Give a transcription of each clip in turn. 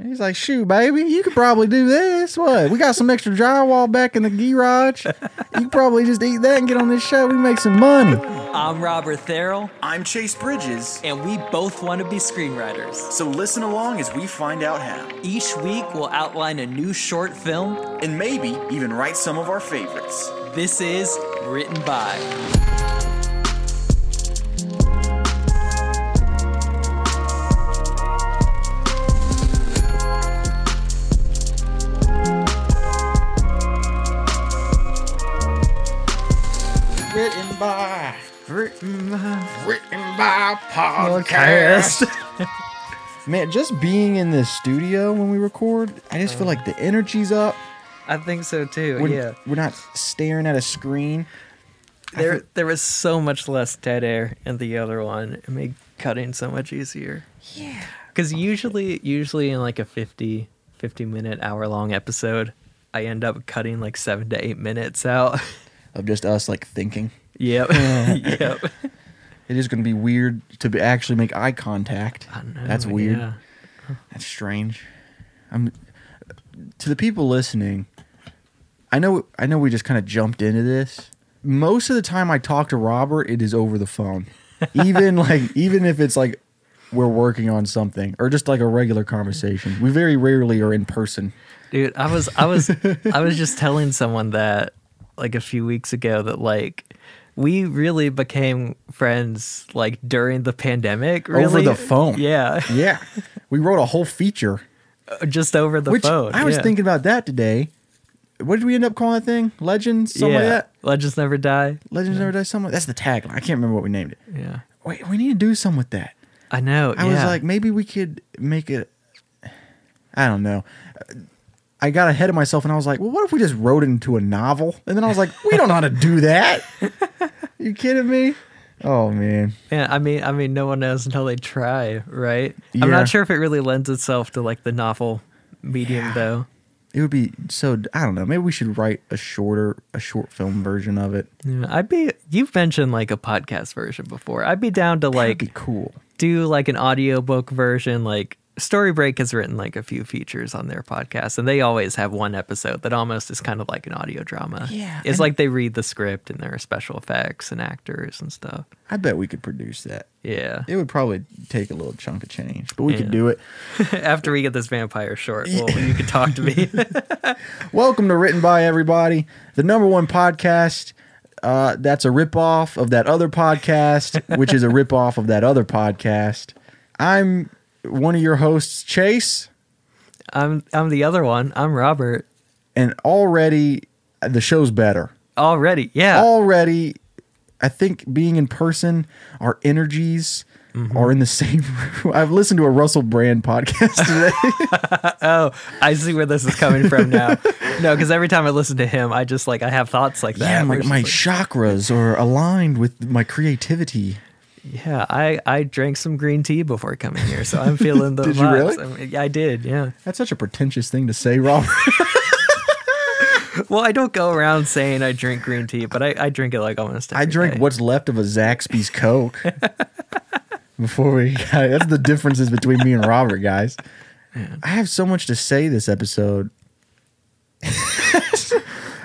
And he's like, shoot, baby, you could probably do this. What? We got some extra drywall back in the garage. You could probably just eat that and get on this show. We make some money. I'm Robert Therrell, I'm Chase Bridges, and we both want to be screenwriters. so listen along as we find out how. Each week, we'll outline a new short film. And maybe even write some of our favorites. This is Written By. By, Written by written by podcast. Man, just being in this studio when we record, I just feel uh-huh. like the energy's up. I think so too. We're, yeah. we're not staring at a screen. There there was so much less dead air in the other one. It made cutting so much easier. Yeah. Cuz usually usually in like a 50 50 minute hour long episode, I end up cutting like 7 to 8 minutes out. Of just us like thinking. Yep. yep. It is going to be weird to be, actually make eye contact. I know. That's weird. yeah. That's strange. I'm to the people listening. I know. I know. We just kind of jumped into this. Most of the time, I talk to Robert. It is over the phone. Even like, even if it's like we're working on something or just like a regular conversation. We very rarely are in person. Dude, I was I was I was just telling someone that like a few weeks ago that like we really became friends like during the pandemic. Over the phone. Yeah, Yeah, we wrote a whole feature. Uh, just over the which phone. I was yeah. thinking about that today. What did we end up calling that thing? Legends, something yeah. like that. Legends never die. Legends never die. Something. That's the tagline. I can't remember what we named it. Yeah, Wait, we need to do something with that. I know. I was like, maybe we could make it. I don't know. I got ahead of myself and I was like, well, what if we just wrote it into a novel? And then I was like, we don't know how to do that. you kidding me? Oh man, yeah. I mean, I mean, no one knows until they try, right? I'm not sure if it really lends itself to like the novel medium, Yeah. though. it would be so. I don't know. Maybe we should write a shorter, a short film version of it. Yeah, I'd be. You've mentioned like a podcast version before. I'd be down to That'd like cool. do like an audiobook version like Storybreak has written like a few features on their podcast and they always have one episode that almost is kind of like an audio drama. Yeah, It's like they read the script and there are special effects and actors and stuff. I bet we could produce that. Yeah. It would probably take a little chunk of change, but we Yeah. could do it. After we get this vampire short, well, you can talk to me. Welcome to Written by Everybody, the number one podcast. Uh, that's a ripoff of that other podcast, which is a ripoff of that other podcast. I'm one of your hosts, Chase, I'm I'm the other one. I'm Robert. and already uh, the show's better. Already. Yeah. Already, I think being in person, our energies are in the same room. I've listened to a Russell Brand podcast today. oh, I see where this is coming from now. no, because every time I listen to him, I just like I have thoughts like that. yeah, my, my just chakras are aligned with my creativity. Yeah, I I drank some green tea before coming here, so I'm feeling the Did you really? I, mean, I did. Yeah. That's such a pretentious thing to say, Robert. Well, I don't go around saying I drink green tea, but I, I drink it like almost. I drink day. what's left of a Zaxby's Coke before we. That's the differences between me and Robert, guys. I have so much to say this episode,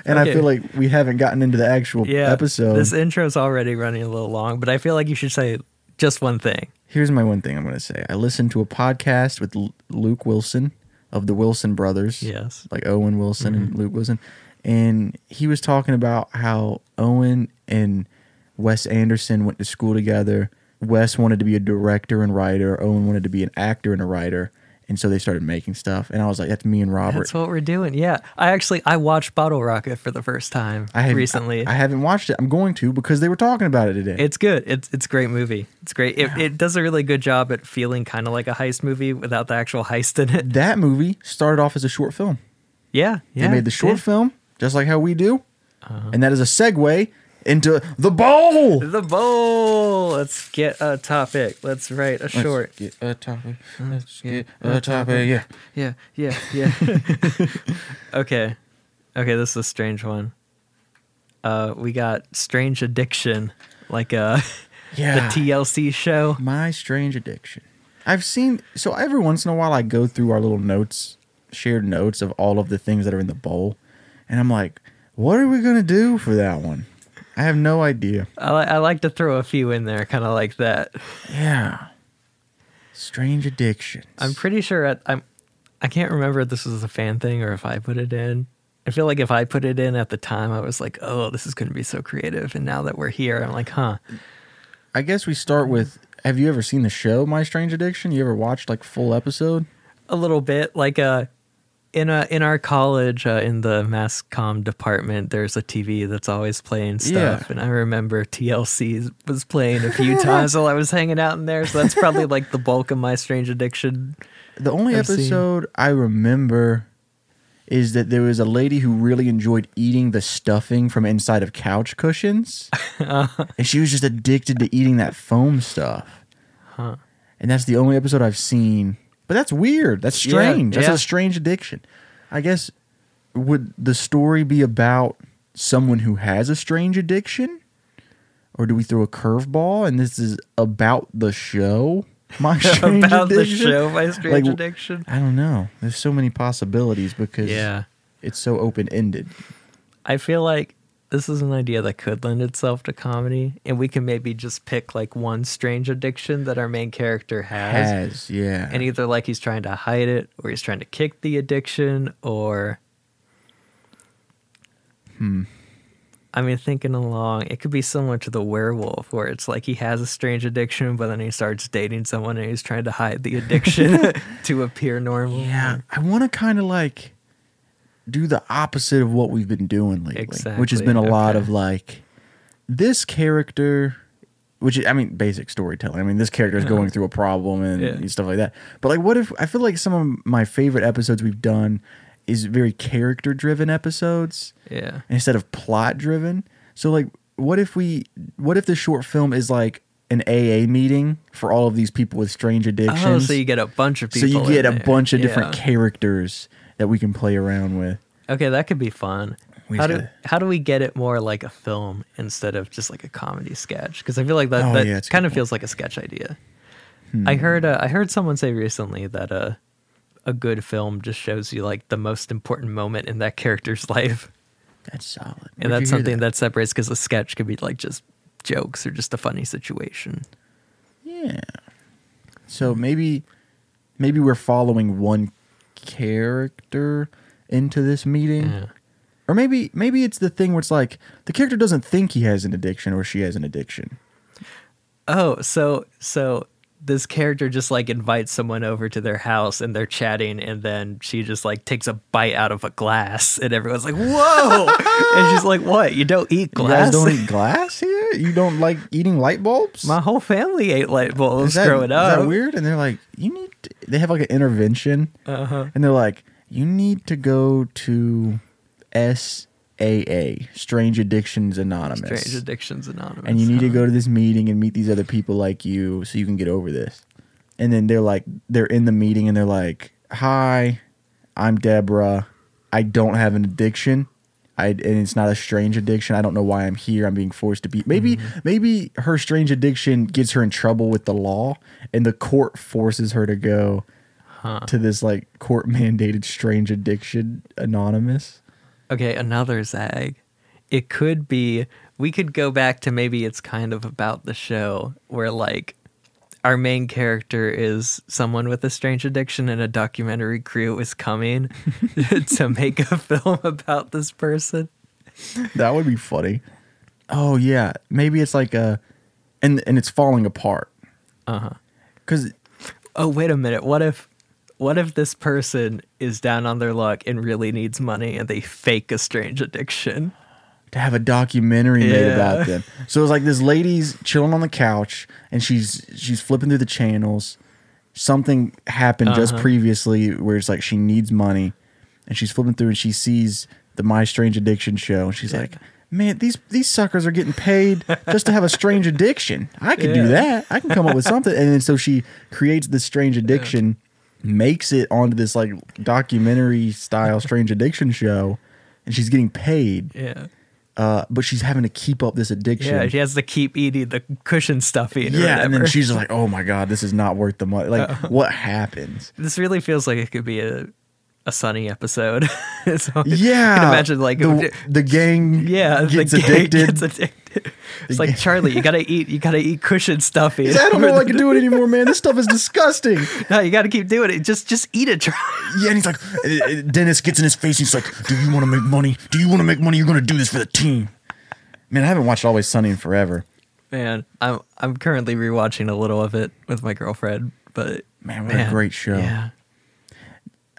and I feel like we haven't gotten into the actual yeah episode. This intro's already running a little long, but I feel like you should say just one thing. Here's my one thing I'm going to say. I listened to a podcast with L- Luke Wilson of the Wilson brothers. Yes. like Owen Wilson and mm-hmm. Luke Wilson, and he was talking about how Owen and Wes Anderson went to school together. Wes wanted to be a director and writer. Owen wanted to be an actor and a writer, and so they started making stuff. And I was like, "That's me and Robert." That's what we're doing. Yeah, I actually I watched Bottle Rocket for the first time I recently. I, I haven't watched it. I'm going to because they were talking about it today. it's good. It's it's a great movie. It's great. It, it does a really good job at feeling kind of like a heist movie without the actual heist in it. that movie started off as a short film. Yeah, yeah. they made the short yeah. Uh-huh. film just like how we do, and that is a segue into the bowl. The bowl. Let's get a topic. Let's write a short. Get a topic. Let's get a topic. Yeah. Yeah, yeah, yeah. okay. Okay, this is a strange one. Uh we got Strange Addiction, like uh Yeah. the TLC show. My strange addiction. I've seen so every once in a while I go through our little notes, shared notes of all of the things that are in the bowl, and I'm like, what are we gonna do for that one? I have no idea. I, li- I like to throw a few in there, kind of like that. Yeah. Strange addictions. I'm pretty sure at, I'm. I can't remember if this was a fan thing or if I put it in. I feel like if I put it in at the time, I was like, "Oh, this is going to be so creative." And now that we're here, I'm like, "Huh." I guess we start with have you ever seen the show My Strange Addiction? You ever watched like full episode? a little bit like uh in a in our college uh, in the mass comm department there's a tv that's always playing stuff Yeah. and i remember tlc was playing a few times while i was hanging out in there so that's probably like the bulk of my strange addiction The only I've seen. episode I remember is that there was a lady who really enjoyed eating the stuffing from inside of couch cushions. and she was just addicted to eating that foam stuff. Huh. And that's the only episode I've seen. But that's weird. That's Yeah, strange. That's a strange addiction. I guess would the story be about someone who has a strange addiction? Or do we throw a curveball and this is about the show? My strange about the show my strange Like, addiction I don't know. There's so many possibilities because yeah it's so open ended. i feel like this is an idea that could lend itself to comedy and we can maybe just pick like one strange addiction that our main character has Has, yeah. and either like he's trying to hide it or he's trying to kick the addiction or Hmm. I mean thinking along it could be similar to the werewolf where it's like he has a strange addiction but then he starts dating someone and he's trying to hide the addiction to appear normal yeah, I want to kind of like do the opposite of what we've been doing lately, which has been a lot of like this character, which is, I mean, basic storytelling. I mean, this character is uh-huh. going through a problem and Yeah. stuff like that. But like, what if I feel like some of my favorite episodes we've done is very character driven episodes. yeah instead of plot driven. So like what if we what if the short film is like an AA meeting for all of these people with strange addictions? oh so you get a bunch of people. So you get a there. bunch of different Yeah. characters that we can play around with. okay that could be fun We how do, gotta- how do we get it more like a film instead of just like a comedy sketch? Because I feel like that, Oh, that yeah, kind of feels like a sketch idea. Hmm. I heard uh, I heard someone say recently that uh, a good film just shows you like the most important moment in that character's life, That's solid. and Where'd you that's something that? that, separates because a sketch could be like just jokes or just a funny situation. Yeah. So maybe maybe we're following one character into this meeting. Yeah. Or maybe maybe it's the thing where it's like the character doesn't think he has an addiction or she has an addiction. Oh, so so this character just like invites someone over to their house and they're chatting and then she just like takes a bite out of a glass and everyone's like, "Whoa!" and she's like, "What? You don't eat You glass?" guys don't eat glass here? You don't like eating light bulbs? My whole family ate light bulbs that, growing is that weird? And they're like, you need. To, they have like an intervention, Uh-huh. and they're like, you need to go to SAA, Strange Addictions Anonymous, Strange Addictions Anonymous. and you need to go to this meeting and meet these other people like you, so you can get over this. And then they're like, they're in the meeting, and they're like, "Hi, I'm Deborah. I don't have an addiction." I, and it's not a strange addiction. I don't know why I'm here. I'm being forced to be. Maybe mm-hmm. maybe her strange addiction gets her in trouble with the law, and the court forces her to go Huh. to this like court mandated strange addiction anonymous. Okay, another zag. It could be we could go back to maybe it's kind of about the show where like our main character is someone with a strange addiction and a documentary crew is coming to make a film about this person. That would be funny. Oh yeah, maybe it's like a, and and it's falling apart. Uh huh. Because Oh, wait a minute. What if what if this person is down on their luck and really needs money and they fake a strange addiction? to have a documentary made Yeah. about them. So it's like this lady's chilling on the couch and she's she's flipping through the channels. Something happened just Uh-huh. previously where it's like she needs money, and she's flipping through and she sees the My Strange Addiction show, and she's Yeah. like, "Man, these these suckers are getting paid just to have a strange addiction. I could Yeah. do that. I can come up with something." And then so she creates this strange addiction, makes it onto this like documentary style strange addiction show, and she's getting paid Yeah. uh, but she's having to keep up this addiction. Yeah, she has to keep eating the cushion stuffing. Yeah, and then she's like, "Oh my god, this is not worth the money." Like, what happens? This really feels like it could be a a sunny episode. so Yeah, I can imagine like the, the gang. yeah, gets the gang addicted. Gets addicted. It's like Charlie, you gotta eat. You gotta eat cushion stuffing. I don't know if I can do it anymore, man. This stuff is disgusting. no, you gotta keep doing it. Just just eat it, Charlie. Yeah, and he's like, uh, uh, Dennis gets in his face. He's like, "Do you want to make money? Do you want to make money? You're gonna do this for the team." Man, I haven't watched Always Sunny in forever. Man, I'm I'm currently rewatching a little of it with my girlfriend, but Man, what a great show. Yeah.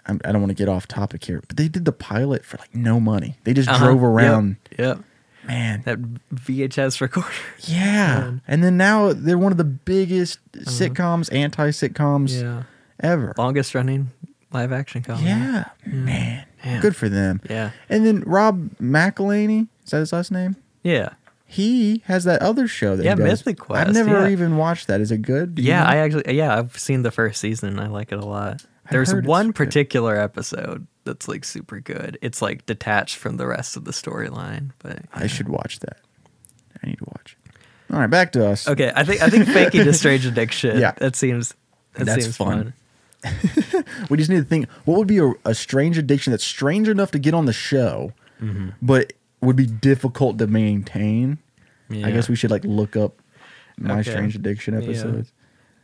I'm, I don't want to get off topic here, but they did the pilot for like no money. They just Uh-huh. drove around. Yep. Man, That VHS recorder. yeah. And then now they're one of the biggest sitcoms, anti sitcoms Uh-huh. Yeah. ever. Longest running live action comedy. Yeah, man, Man. good for them. Yeah. And then Rob McElhenney, is that his last name? Yeah. He has that other show that Yeah, he does. Mythic Quest, I've never yeah. even watched that. Is it good? Do you Yeah, know? I actually yeah, I've seen the first season. I like it a lot. There's one good. particular episode that's like super good. It's like detached from the rest of the storyline, but I should watch that. I need to watch. it. All right, back to us. Okay, I think I think faking a strange addiction. Yeah. that seems that That's seems fun. fun. We just need to think what would be a, a strange addiction that's strange enough to get on the show, Mm-hmm. but would be difficult to maintain. I guess we should like look up my Okay. strange addiction Yeah. episodes.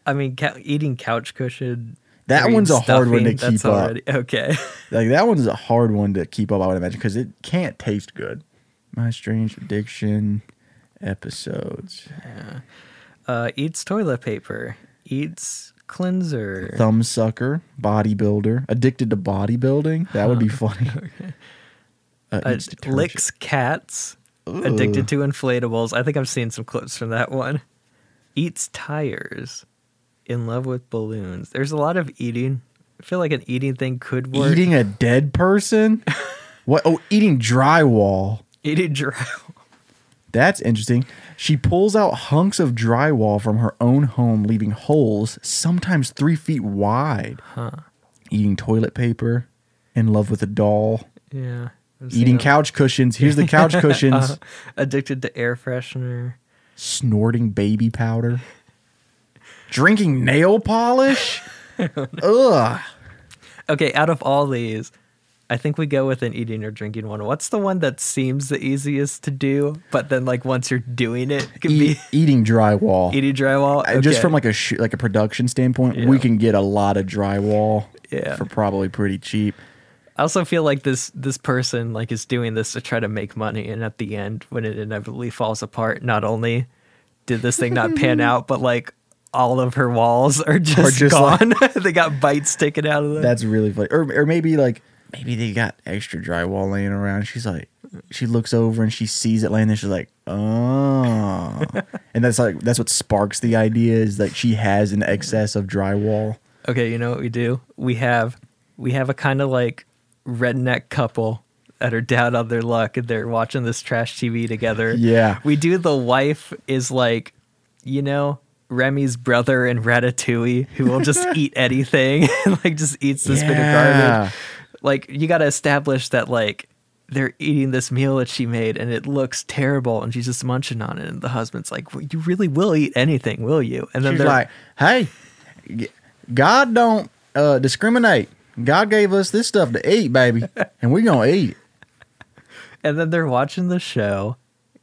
I mean, cou- eating couch cushion. That one's a hard one to keep up. already- Okay. Like that one's a hard one to keep up. I would imagine because it can't taste good. My strange addiction episodes. Uh, eats toilet paper. Eats cleanser. Thumb sucker, bodybuilder, addicted to bodybuilding. That would be funny. Uh, Uh, licks cats. Addicted to inflatables. I think I've seen some clips from that one. Eats tires. In love with balloons. There's a lot of eating. I feel like an eating thing could work. Eating a dead person? what? Oh, eating drywall. Eating dry. That's interesting. She pulls out hunks of drywall from her own home, leaving holes, sometimes three feet wide. Eating toilet paper. In love with a doll. Yeah. Eating couch cushions. Here's the couch cushions. Uh, addicted to air freshener. Snorting baby powder. Drinking nail polish. Ugh. Okay, out of all these, I think we go with an eating or drinking one. What's the one that seems the easiest to do, but then like once you're doing it, it can Eat- eating drywall. eating drywall? Uh, Just from like a sh- like a production standpoint, we can get a lot of drywall Yeah. for probably pretty cheap. I also feel like this this person like is doing this to try to make money, and at the end, when it inevitably falls apart, not only did this thing not pan out, but like all of her walls are just, just like- gone. they got bites taken out of them. That's really funny. Or or maybe like maybe they got extra drywall laying around. She's like, she looks over and she sees it laying there. She's like, oh, and that's like that's what sparks the idea is that she has an excess of drywall. Okay, you know what we do? We have we have a kind of like redneck couple that are down on their luck and they're watching this trash TV together. Yeah. We do the wife is like, you know, Remy's brother in Ratatouille who will just eat anything like just eats this bit of Yeah. garbage. Like you got to establish that like they're eating this meal that she made and it looks terrible and she's just munching on it and the husband's like, well, "You really will eat anything, will you?" And then She's they're like, hey, God don't uh, discriminate. God gave us this stuff to eat, baby, and we're gonna eat and then they're watching the show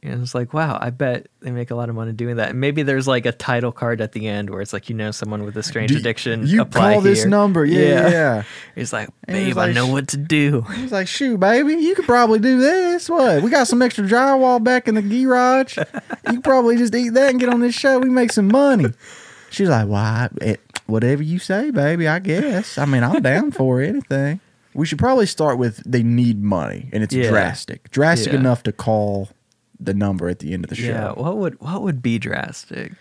and it's like wow i bet they make a lot of money doing that and maybe there's like a title card at the end where it's like you know someone with a strange Do- addiction You apply call this number, yeah, yeah. yeah. he's like And he's babe i know what to do He's like, shoot, baby, you could probably do this. What? We got some extra drywall back in the garage. You could probably just eat that and get on this show. We make some money. She's like, why? It, whatever you say, baby, I guess. I mean, I'm down for anything. We should probably start with they need money and it's Yeah. drastic. Drastic Yeah. enough to call the number at the end of the show. yeah what would what would be drastic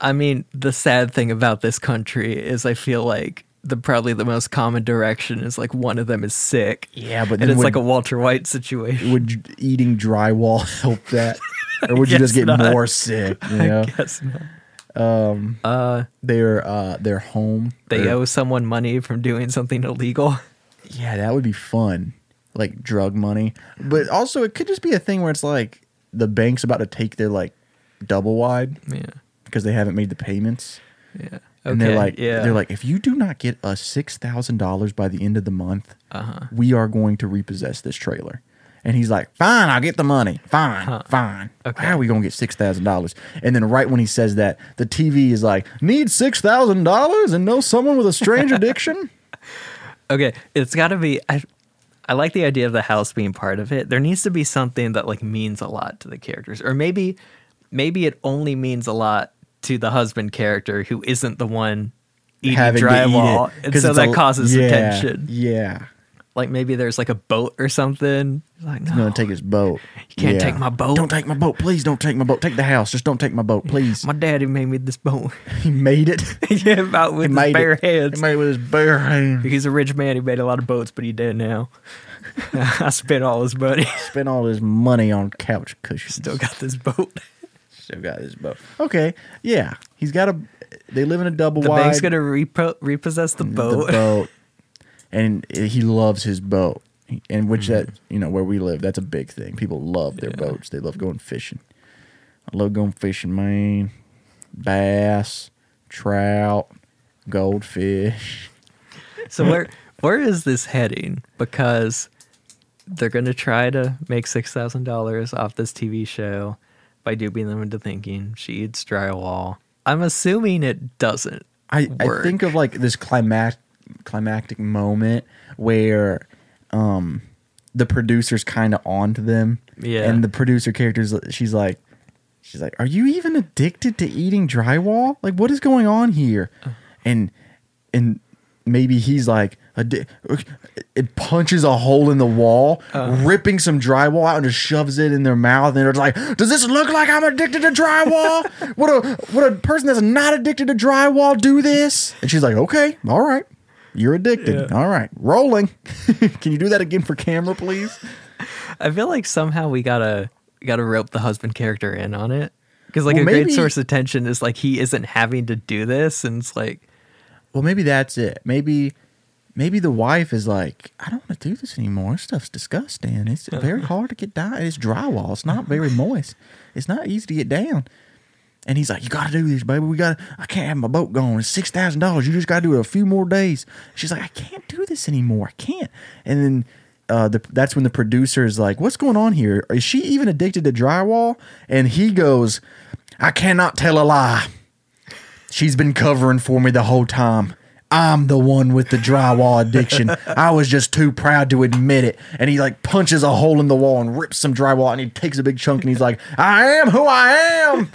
i mean the sad thing about this country is i feel like the probably the most common direction is like one of them is sick Yeah, but and it's would, like a walter white situation would eating drywall help that? Or would you just get not. more sick? You know? Guess not. Um, uh their uh, their home. they or- owe someone money from doing something illegal Yeah, that would be fun. like drug money. But also, it could just be a thing where it's like the bank's about to take their like double wide Yeah. because they haven't made the payments. Yeah. And they're like, yeah. they're like, if you do not get us six thousand dollars by the end of the month, Uh-huh. we are going to repossess this trailer. And he's like, fine, I'll get the money. Fine, fine. Okay. How are we gonna get six thousand dollars? And then right when he says that, the TV is like, need six thousand dollars and know someone with a strange addiction. Okay, it's got to be. I, I like the idea of the house being part of it. There needs to be something that like means a lot to the characters, or maybe, maybe it only means a lot to the husband character who isn't the one eating Having to eat drywall, it, and so that a- causes yeah, tension. Yeah, Like maybe there's like a boat or something. Like no, he's gonna take his boat. You can't Yeah. take my boat. Don't take my boat, please. Don't take my boat. Take the house. Just don't take my boat, please. my daddy made me this boat. he made it. yeah, about with he his made bare it. hands. He made it with his bare hands. He's a rich man. He made a lot of boats, but he dead now. I spent all his money. Spent all his money on couch cushions. Still got this boat. Still got this boat. Okay, yeah, he's got a. They live in a double The wide. bank's gonna repo- repossess the boat. The boat, and he loves his boat. And which that Mm-hmm. you know where we live, that's a big thing. People love their Yeah. boats. They love going fishing. I love going fishing, man. Bass, trout, goldfish. So where where is this heading? Because they're gonna try to make six thousand dollars off this TV show by duping them into thinking she eats drywall. I'm assuming it doesn't. I, I think of like this climax climactic moment where um the producer's kind of on to them. Yeah. and the producer characters she's like she's like are you even addicted to eating drywall? Like what is going on here? Uh. and and maybe he's like it punches a hole in the wall Uh. ripping some drywall out and just shoves it in their mouth. And they're like does this look like i'm addicted to drywall? Would a would a person that's not addicted to drywall do this? And she's like okay all right you're addicted Yeah. all right rolling can you do that again for camera please I feel like somehow we gotta gotta rope the husband character in on it. Because like Well, a maybe- great source of tension is like he isn't having to do this, and it's like Well, maybe that's it. Maybe, maybe the wife is like, I don't want to do this anymore. This stuff's disgusting. It's very hard to get down. It's drywall. It's not very moist. It's not easy to get down. And he's like, you got to do this, baby. We got. to I can't have my boat going. It's six thousand dollars. You just got to do it a few more days. She's like, I can't do this anymore. I can't. And then. Uh, the, that's when the producer is like, "What's going on here? Is she even addicted to drywall?" And he goes, "I cannot tell a lie. She's been covering for me the whole time. I'm the one with the drywall addiction. I was just too proud to admit it. And he like punches a hole in the wall and rips some drywall and he takes a big chunk and he's like, I am who I am.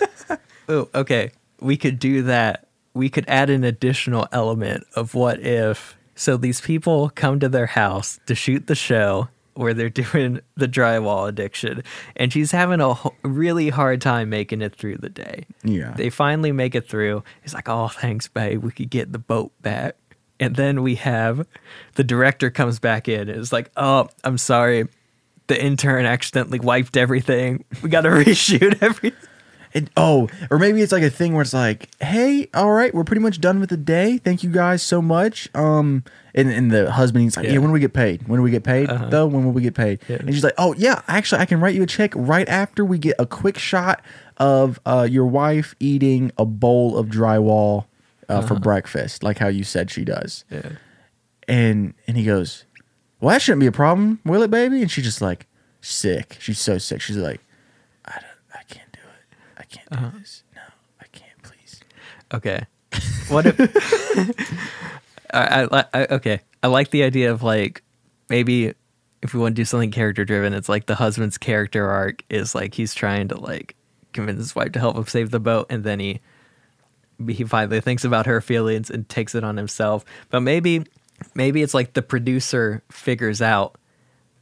Oh, okay. We could do that. We could add an additional element of what if. So these people come to their house to shoot the show where they're doing the drywall addiction, and she's having a ho- really hard time making it through the day. Yeah. They finally make it through. It's like, "Oh, thanks, babe. We could get the boat back." And then we have the director comes back in and is like, "Oh, I'm sorry. The intern accidentally wiped everything. We got to reshoot everything." And, oh, or maybe it's like a thing where it's like, hey, all right, we're pretty much done with the day. Thank you guys so much. Um, and, and the husband, he's like, yeah. Yeah. when do we get paid? When do we get paid? Uh-huh. Though, when will we get paid? Yeah. And she's like, oh, yeah, actually, I can write you a check right after we get a quick shot of uh, your wife eating a bowl of drywall uh, for breakfast, like how you said she does. Yeah. And and he goes, well, that shouldn't be a problem, will it, baby? And she's just like, sick. She's so sick. She's like, I, don't, I can't do it. Uh-huh. This. No, I can't, please. Okay. What if? I, I, I okay. I like the idea of like maybe if we want to do something character driven, it's like the husband's character arc is like he's trying to like convince his wife to help him save the boat, and then he he finally thinks about her feelings and takes it on himself. But maybe maybe it's like the producer figures out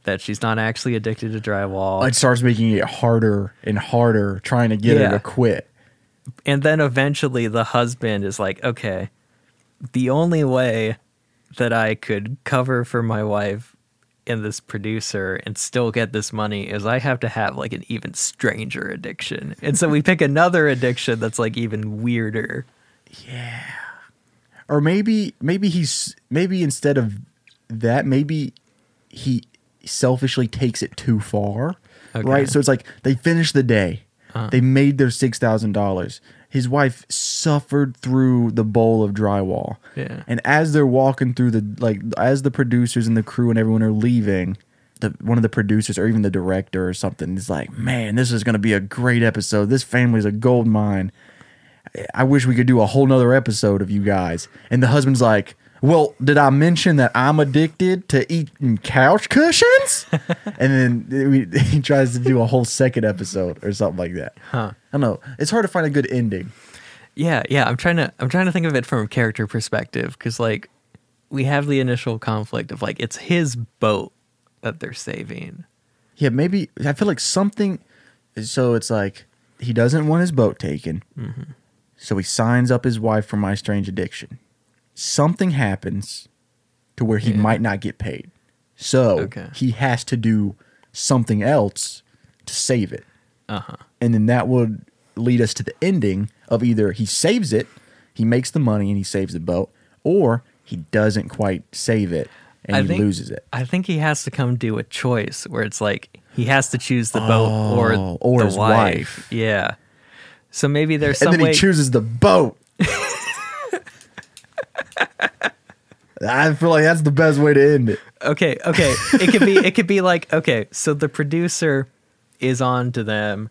that she's not actually addicted to drywall. It starts making it harder and harder trying to get her to quit. and then eventually the husband is like, okay, the only way that I could cover for my wife and this producer and still get this money is I have to have like an even stranger addiction. And so we pick another addiction that's like even weirder. Yeah. Or maybe maybe he's maybe instead of that, maybe he selfishly takes it too far. Okay. Uh-huh. Right? So it's like they finished the day. They made their $6,000. His wife suffered through the bowl of drywall. Yeah. And as they're walking through the like as the producers and the crew and everyone are leaving, the one of the producers or even the director or something is like, "Man, this is going to be a great episode. This family's a gold mine. I wish we could do a whole nother episode of you guys." And the husband's like, "Well, did I mention that I'm addicted to eating couch cushions?" and then we, he tries to do a whole second episode or something like that. Huh. I don't know. It's hard to find a good ending. Yeah, yeah. I'm trying to I'm trying to think of it from a character perspective because like we have the initial conflict of like it's his boat that they're saving. Yeah, maybe I feel like something. So it's like he doesn't want his boat taken, mm-hmm. so he signs up his wife for my strange addiction. Something happens to where he Yeah. might not get paid, so Okay. he has to do something else to save it, Uh huh. and then that would lead us to the ending of either he saves it, he makes the money and he saves the boat, or he doesn't quite save it and I he think- loses it. I think he has to come do a choice where it's like he has to choose the boat or Oh, or the his wife. wife. Yeah. So maybe there's and some then way. he chooses the boat. I feel like that's the best way to end it. okay, okay. It could be it could be like okay, so the producer is on to them.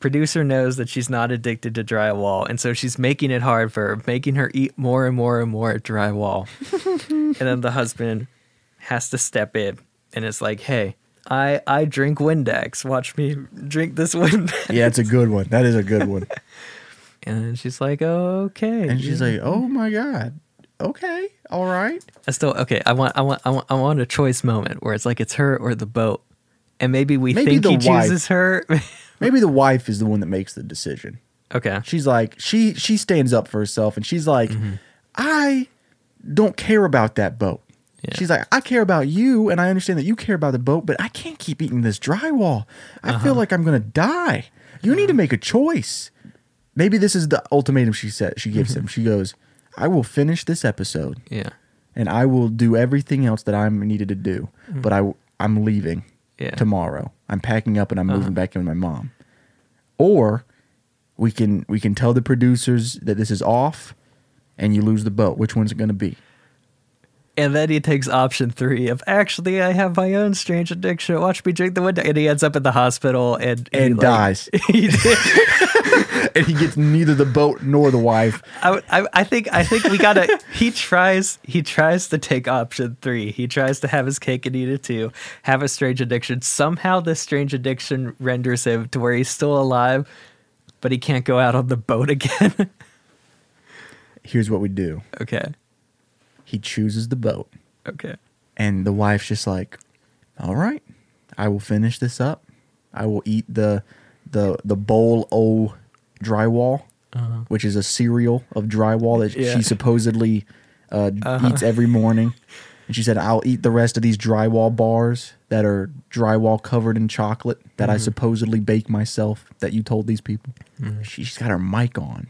Producer knows that she's not addicted to drywall, and so she's making it hard for her, making her eat more and more and more drywall. and then the husband has to step in and it's like, hey, I I drink Windex. Watch me drink this Windex. Yeah, it's a good one. That is a good one. And then she's like, oh, okay. And she's like, "Oh my god, okay, all right." I still okay. I want I want I want I want a choice moment where it's like it's her or the boat, and maybe we Maybe think the he wife. chooses her. Maybe the wife is the one that makes the decision. okay. She's like, she she stands up for herself, and she's like, mm-hmm. "I don't care about that boat." Yeah. She's like, I care about you, and I understand that you care about the boat, but I can't keep eating this drywall. I feel uh-huh. like I'm gonna die. You need to uh-huh. make a choice. Maybe this is the ultimatum she said she gives mm-hmm. him. She goes, I will finish this episode Yeah. and I will do everything else that I'm needed to do. Mm-hmm. But I I'm leaving Yeah. tomorrow. I'm packing up and I'm moving uh-huh. back in with my mom. Or we can we can tell the producers that this is off and you lose the boat. Which one's it gonna be? And then he takes option three of actually I have my own strange addiction. Watch me drink the window, and he ends up in the hospital and he, And like- dies. he did. and he gets neither the boat nor the wife. I, I, I think I think we gotta. he tries he tries to take option three. He tries to have his cake and eat it too. Have a strange addiction. Somehow this strange addiction renders him to where he's still alive, but he can't go out on the boat again. Here's what we do. okay. He chooses the boat. Okay. And the wife's just like, All right, I will finish this up. I will eat the the the bowl o drywall, which is a cereal of drywall that Yeah. she supposedly uh, eats every morning. And she said, I'll eat the rest of these drywall bars that are drywall covered in chocolate that I supposedly bake myself that you told these people. She's got her mic on.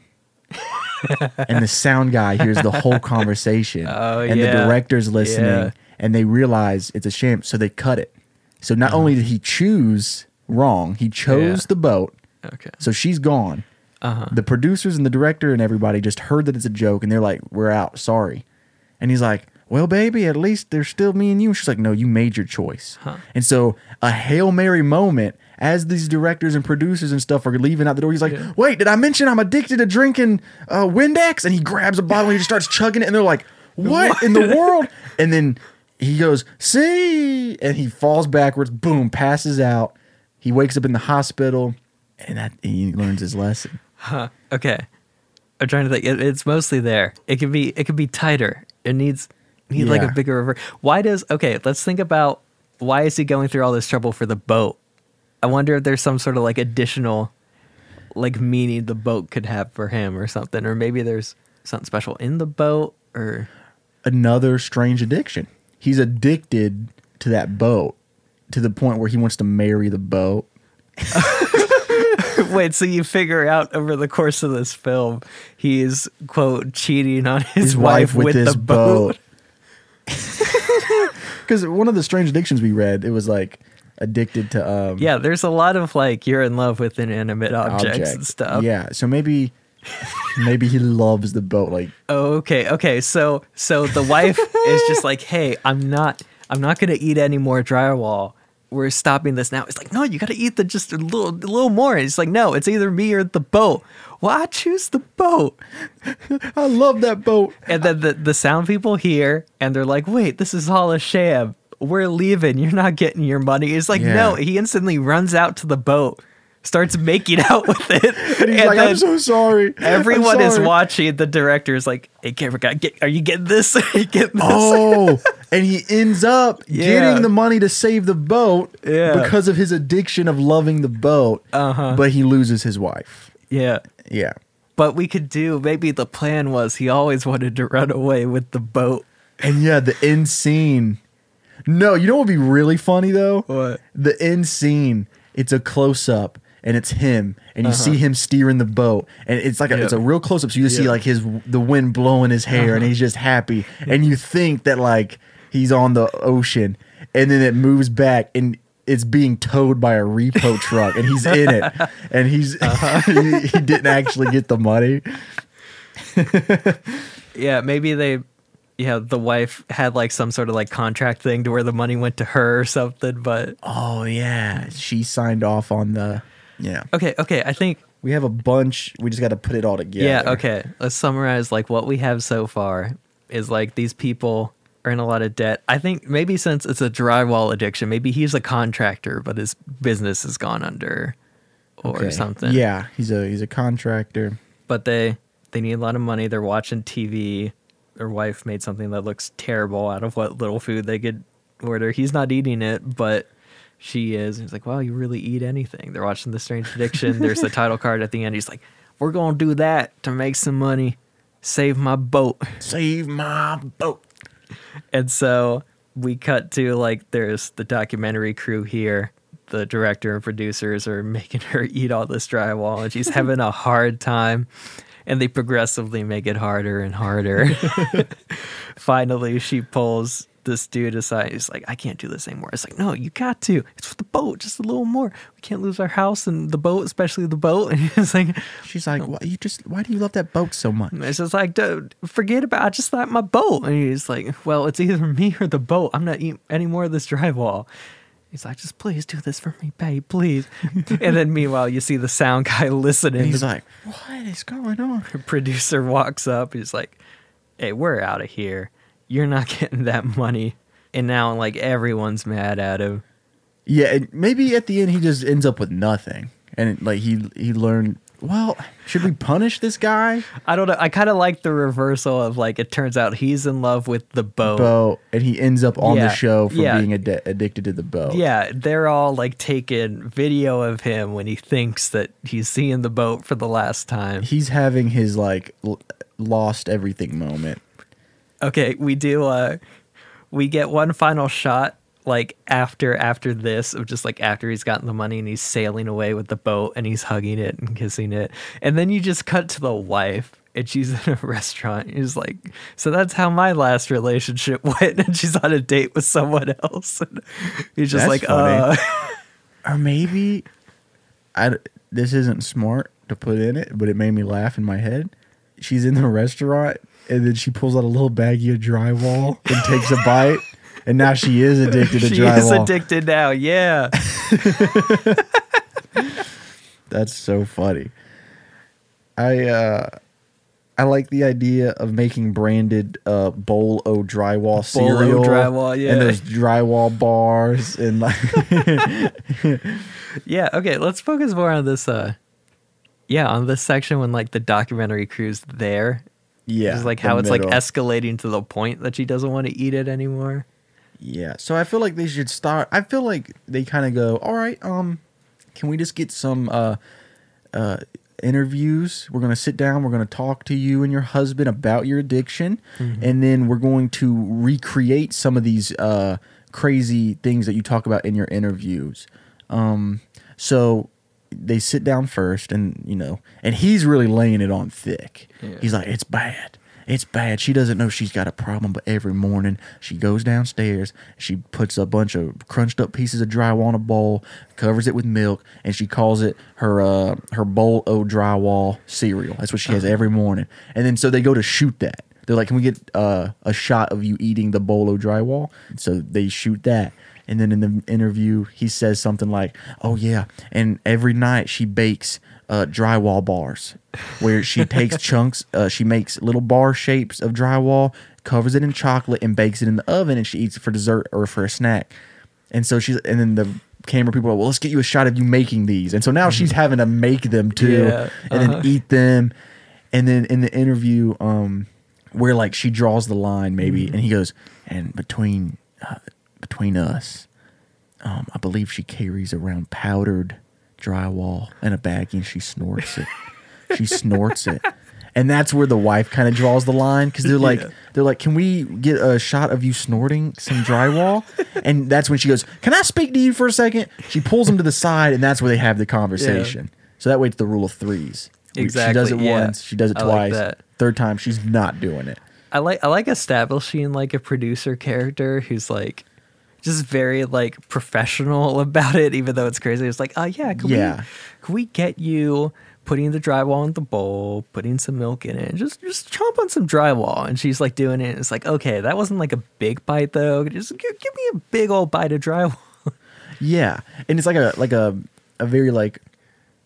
and the sound guy hears the whole conversation. Oh, and yeah. the director's listening Yeah. and they realize it's a sham, so they cut it. So not only did he choose wrong, he chose Uh-huh. Yeah. the boat. Okay. So she's gone. Uh-huh. The producers and the director and everybody just heard that it's a joke and they're like, "We're out, sorry." And he's like, "Well, baby, at least there's still me and you." And she's like, "No, you made your choice." Huh. And so a hail mary moment as these directors and producers and stuff are leaving out the door. He's like, Yeah. "Wait, did I mention I'm addicted to drinking uh, Windex?" And he grabs a bottle and he just starts chugging it. And they're like, "What in the world?" And then he goes, "See," and he falls backwards. Boom, passes out. He wakes up in the hospital, and that he learns his lesson. Huh. Okay. I'm trying to think. It, it's mostly there. It could be. It could be tighter. It needs need like a bigger reverse. Why does? Okay. Let's think about why is he going through all this trouble for the boat? I wonder if there's some sort of like additional, like meaning the boat could have for him or something, or maybe there's something special in the boat or. another strange addiction. He's addicted to that boat to the point where he wants to marry the boat. Wait, so you figure out over the course of this film, he's quote cheating on his, His wife with, with this the boat. because one of the strange addictions we read, it was like addicted to um Yeah, there's a lot of like you're in love with inanimate objects and stuff. Yeah, so maybe maybe he loves the boat. Like Oh, okay, okay. So so the wife is just like, "Hey, I'm not I'm not going to eat any more drywall. We're stopping this now." It's like, "No, you got to eat the just a little a little more." And he's like, "No, it's either me or the boat." Well, I choose the boat. I love that boat. And then the the sound people hear and they're like, "Wait, this is all a sham. We're leaving. You're not getting your money." He's like, Yeah. "No." He instantly runs out to the boat, starts making out with it. And he's like, I'm so sorry. Everyone is watching. The director is like, "Hey, camera guy, get, are you getting this? Are you getting this?" Oh, and he ends up Yeah. getting the money to save the boat Yeah. because of his addiction of loving the boat. Uh-huh. But he loses his wife. Yeah, Yeah. but we could do. Maybe the plan was he always wanted to run away with the boat. And yeah, the end scene. No, you know what would be really funny though? What? The end scene. It's a close up and it's him and you Uh-huh. see him steering the boat and it's like a, it's a real close up so you see Yeah. like his the wind blowing his hair Uh-huh. and he's just happy and you think that like he's on the ocean and then it moves back and it's being towed by a repo truck and he's in it and he's Uh-huh. he, he didn't actually get the money. Yeah, maybe they. Yeah, the wife had like some sort of like contract thing to where the money went to her or something. But Oh yeah, she signed off on the yeah. okay, okay. I think We have a bunch. We just got to put it all together. Yeah, okay. Let's summarize like what we have so far is like these people are in a lot of debt. I think maybe since it's a drywall addiction, maybe he's a contractor, but his business has gone under or Okay. something. Yeah, he's a he's a contractor. But they they need a lot of money. They're watching TV. Their wife made something that looks terrible out of what little food they could order. He's not eating it, but she is. And He's like, "Wow, you really eat anything?" They're watching The Strange Addiction. There's the title card at the end. He's like, "We're gonna do that to make some money, save my boat." Save my boat. And so we cut to like there's the documentary crew here. The director and producers are making her eat all this drywall, and she's having a hard time. And they progressively make it harder and harder. Finally, she pulls this dude aside. He's like, "I can't do this anymore." It's like, "No, you got to. It's for the boat, just a little more. We can't lose our house and the boat, especially the boat." And he's like, She's like, why you just why do you love that boat so much? it's just like, dude, forget about. It. I just like my boat, and he's like, well, it's either me or the boat. I'm not eating any more of this drywall. He's like, just please do this for me, babe, please. and then meanwhile, you see the sound guy listening. And he's the like, what is going on? The producer walks up. He's like, hey, we're out of here. You're not getting that money. And now, like, everyone's mad at him. Yeah, and maybe at the end he just ends up with nothing, and like he he learned. Well, should we punish this guy? I don't know. I kind of like the reversal of like it turns out he's in love with the boat. Boat, and he ends up on Yeah, the show for yeah. being ad- addicted to the boat. Yeah, they're all like taking video of him when he thinks that he's seeing the boat for the last time. he's having his like l- lost everything moment. Okay, we do uh we get one final shot like after after this of just like after he's gotten the money and he's sailing away with the boat and he's hugging it and kissing it. And then you just cut to the wife and she's in a restaurant. He's like, so that's how my last relationship went, and she's on a date with someone else. And he's just That's like, funny. uh, Or maybe i this isn't smart to put in it, but it made me laugh in my head. She's in the restaurant and then she pulls out a little baggie of drywall and takes a bite. And now she is addicted to she drywall. is addicted now. Yeah. That's so funny. I uh I like the idea of making branded uh bowl o drywall Bowl cereal. drywall, yeah. And those drywall bars and like Yeah, okay, let's focus more on this uh yeah, on this section when like the documentary crew's there. Yeah. It's like how it's like escalating to the point that she doesn't want to eat it anymore. Yeah. So I feel like they should start I feel like they kind of go, "All right, um can we just get some uh uh interviews? We're going to sit down, we're going to talk to you and your husband about your addiction, and then we're going to recreate some of these uh crazy things that you talk about in your interviews." Um so they sit down first and you know and he's really laying it on thick Yeah. he's like it's bad It's bad. She doesn't know she's got a problem, but every morning she goes downstairs, she puts a bunch of crunched up pieces of drywall in a bowl, covers it with milk, and she calls it her uh, her bowl o drywall cereal. That's what she has every morning. And then so they go to shoot that. They're like, "Can we get uh, a shot of you eating the bowl o drywall?" So they shoot that. And then in the interview, he says something like, "Oh yeah, and every night she bakes uh, drywall bars, where she takes chunks, uh, she makes little bar shapes of drywall, covers it in chocolate, and bakes it in the oven, and she eats it for dessert or for a snack." And so she's, and then the camera people are, "Well, let's get you a shot of you making these." And so now she's having to make them too, Yeah, and uh-huh. then eat them. And then in the interview, um, where like she draws the line, maybe, and he goes, "And between uh, between us." um, I believe she carries around powdered drywall in a baggie and she snorts it. she snorts it. And that's where the wife kind of draws the line because they're like, Yeah. they're like, can we get a shot of you snorting some drywall? and that's when she goes, can I speak to you for a second? She pulls him to the side, and that's where they have the conversation. So that way, it's the rule of threes. We- She does it yeah. once, she does it I like twice. that. Third time, she's not doing it. I like I like establishing like a producer character who's like just very like professional about it, even though it's crazy. It's like, oh yeah, can Yeah. we can we get you putting the drywall in the bowl, putting some milk in it, just just chomp on some drywall? And she's like doing it. And it's like, okay, that wasn't like a big bite though. Just give, give me a big old bite of drywall. Yeah, and it's like a like a a very like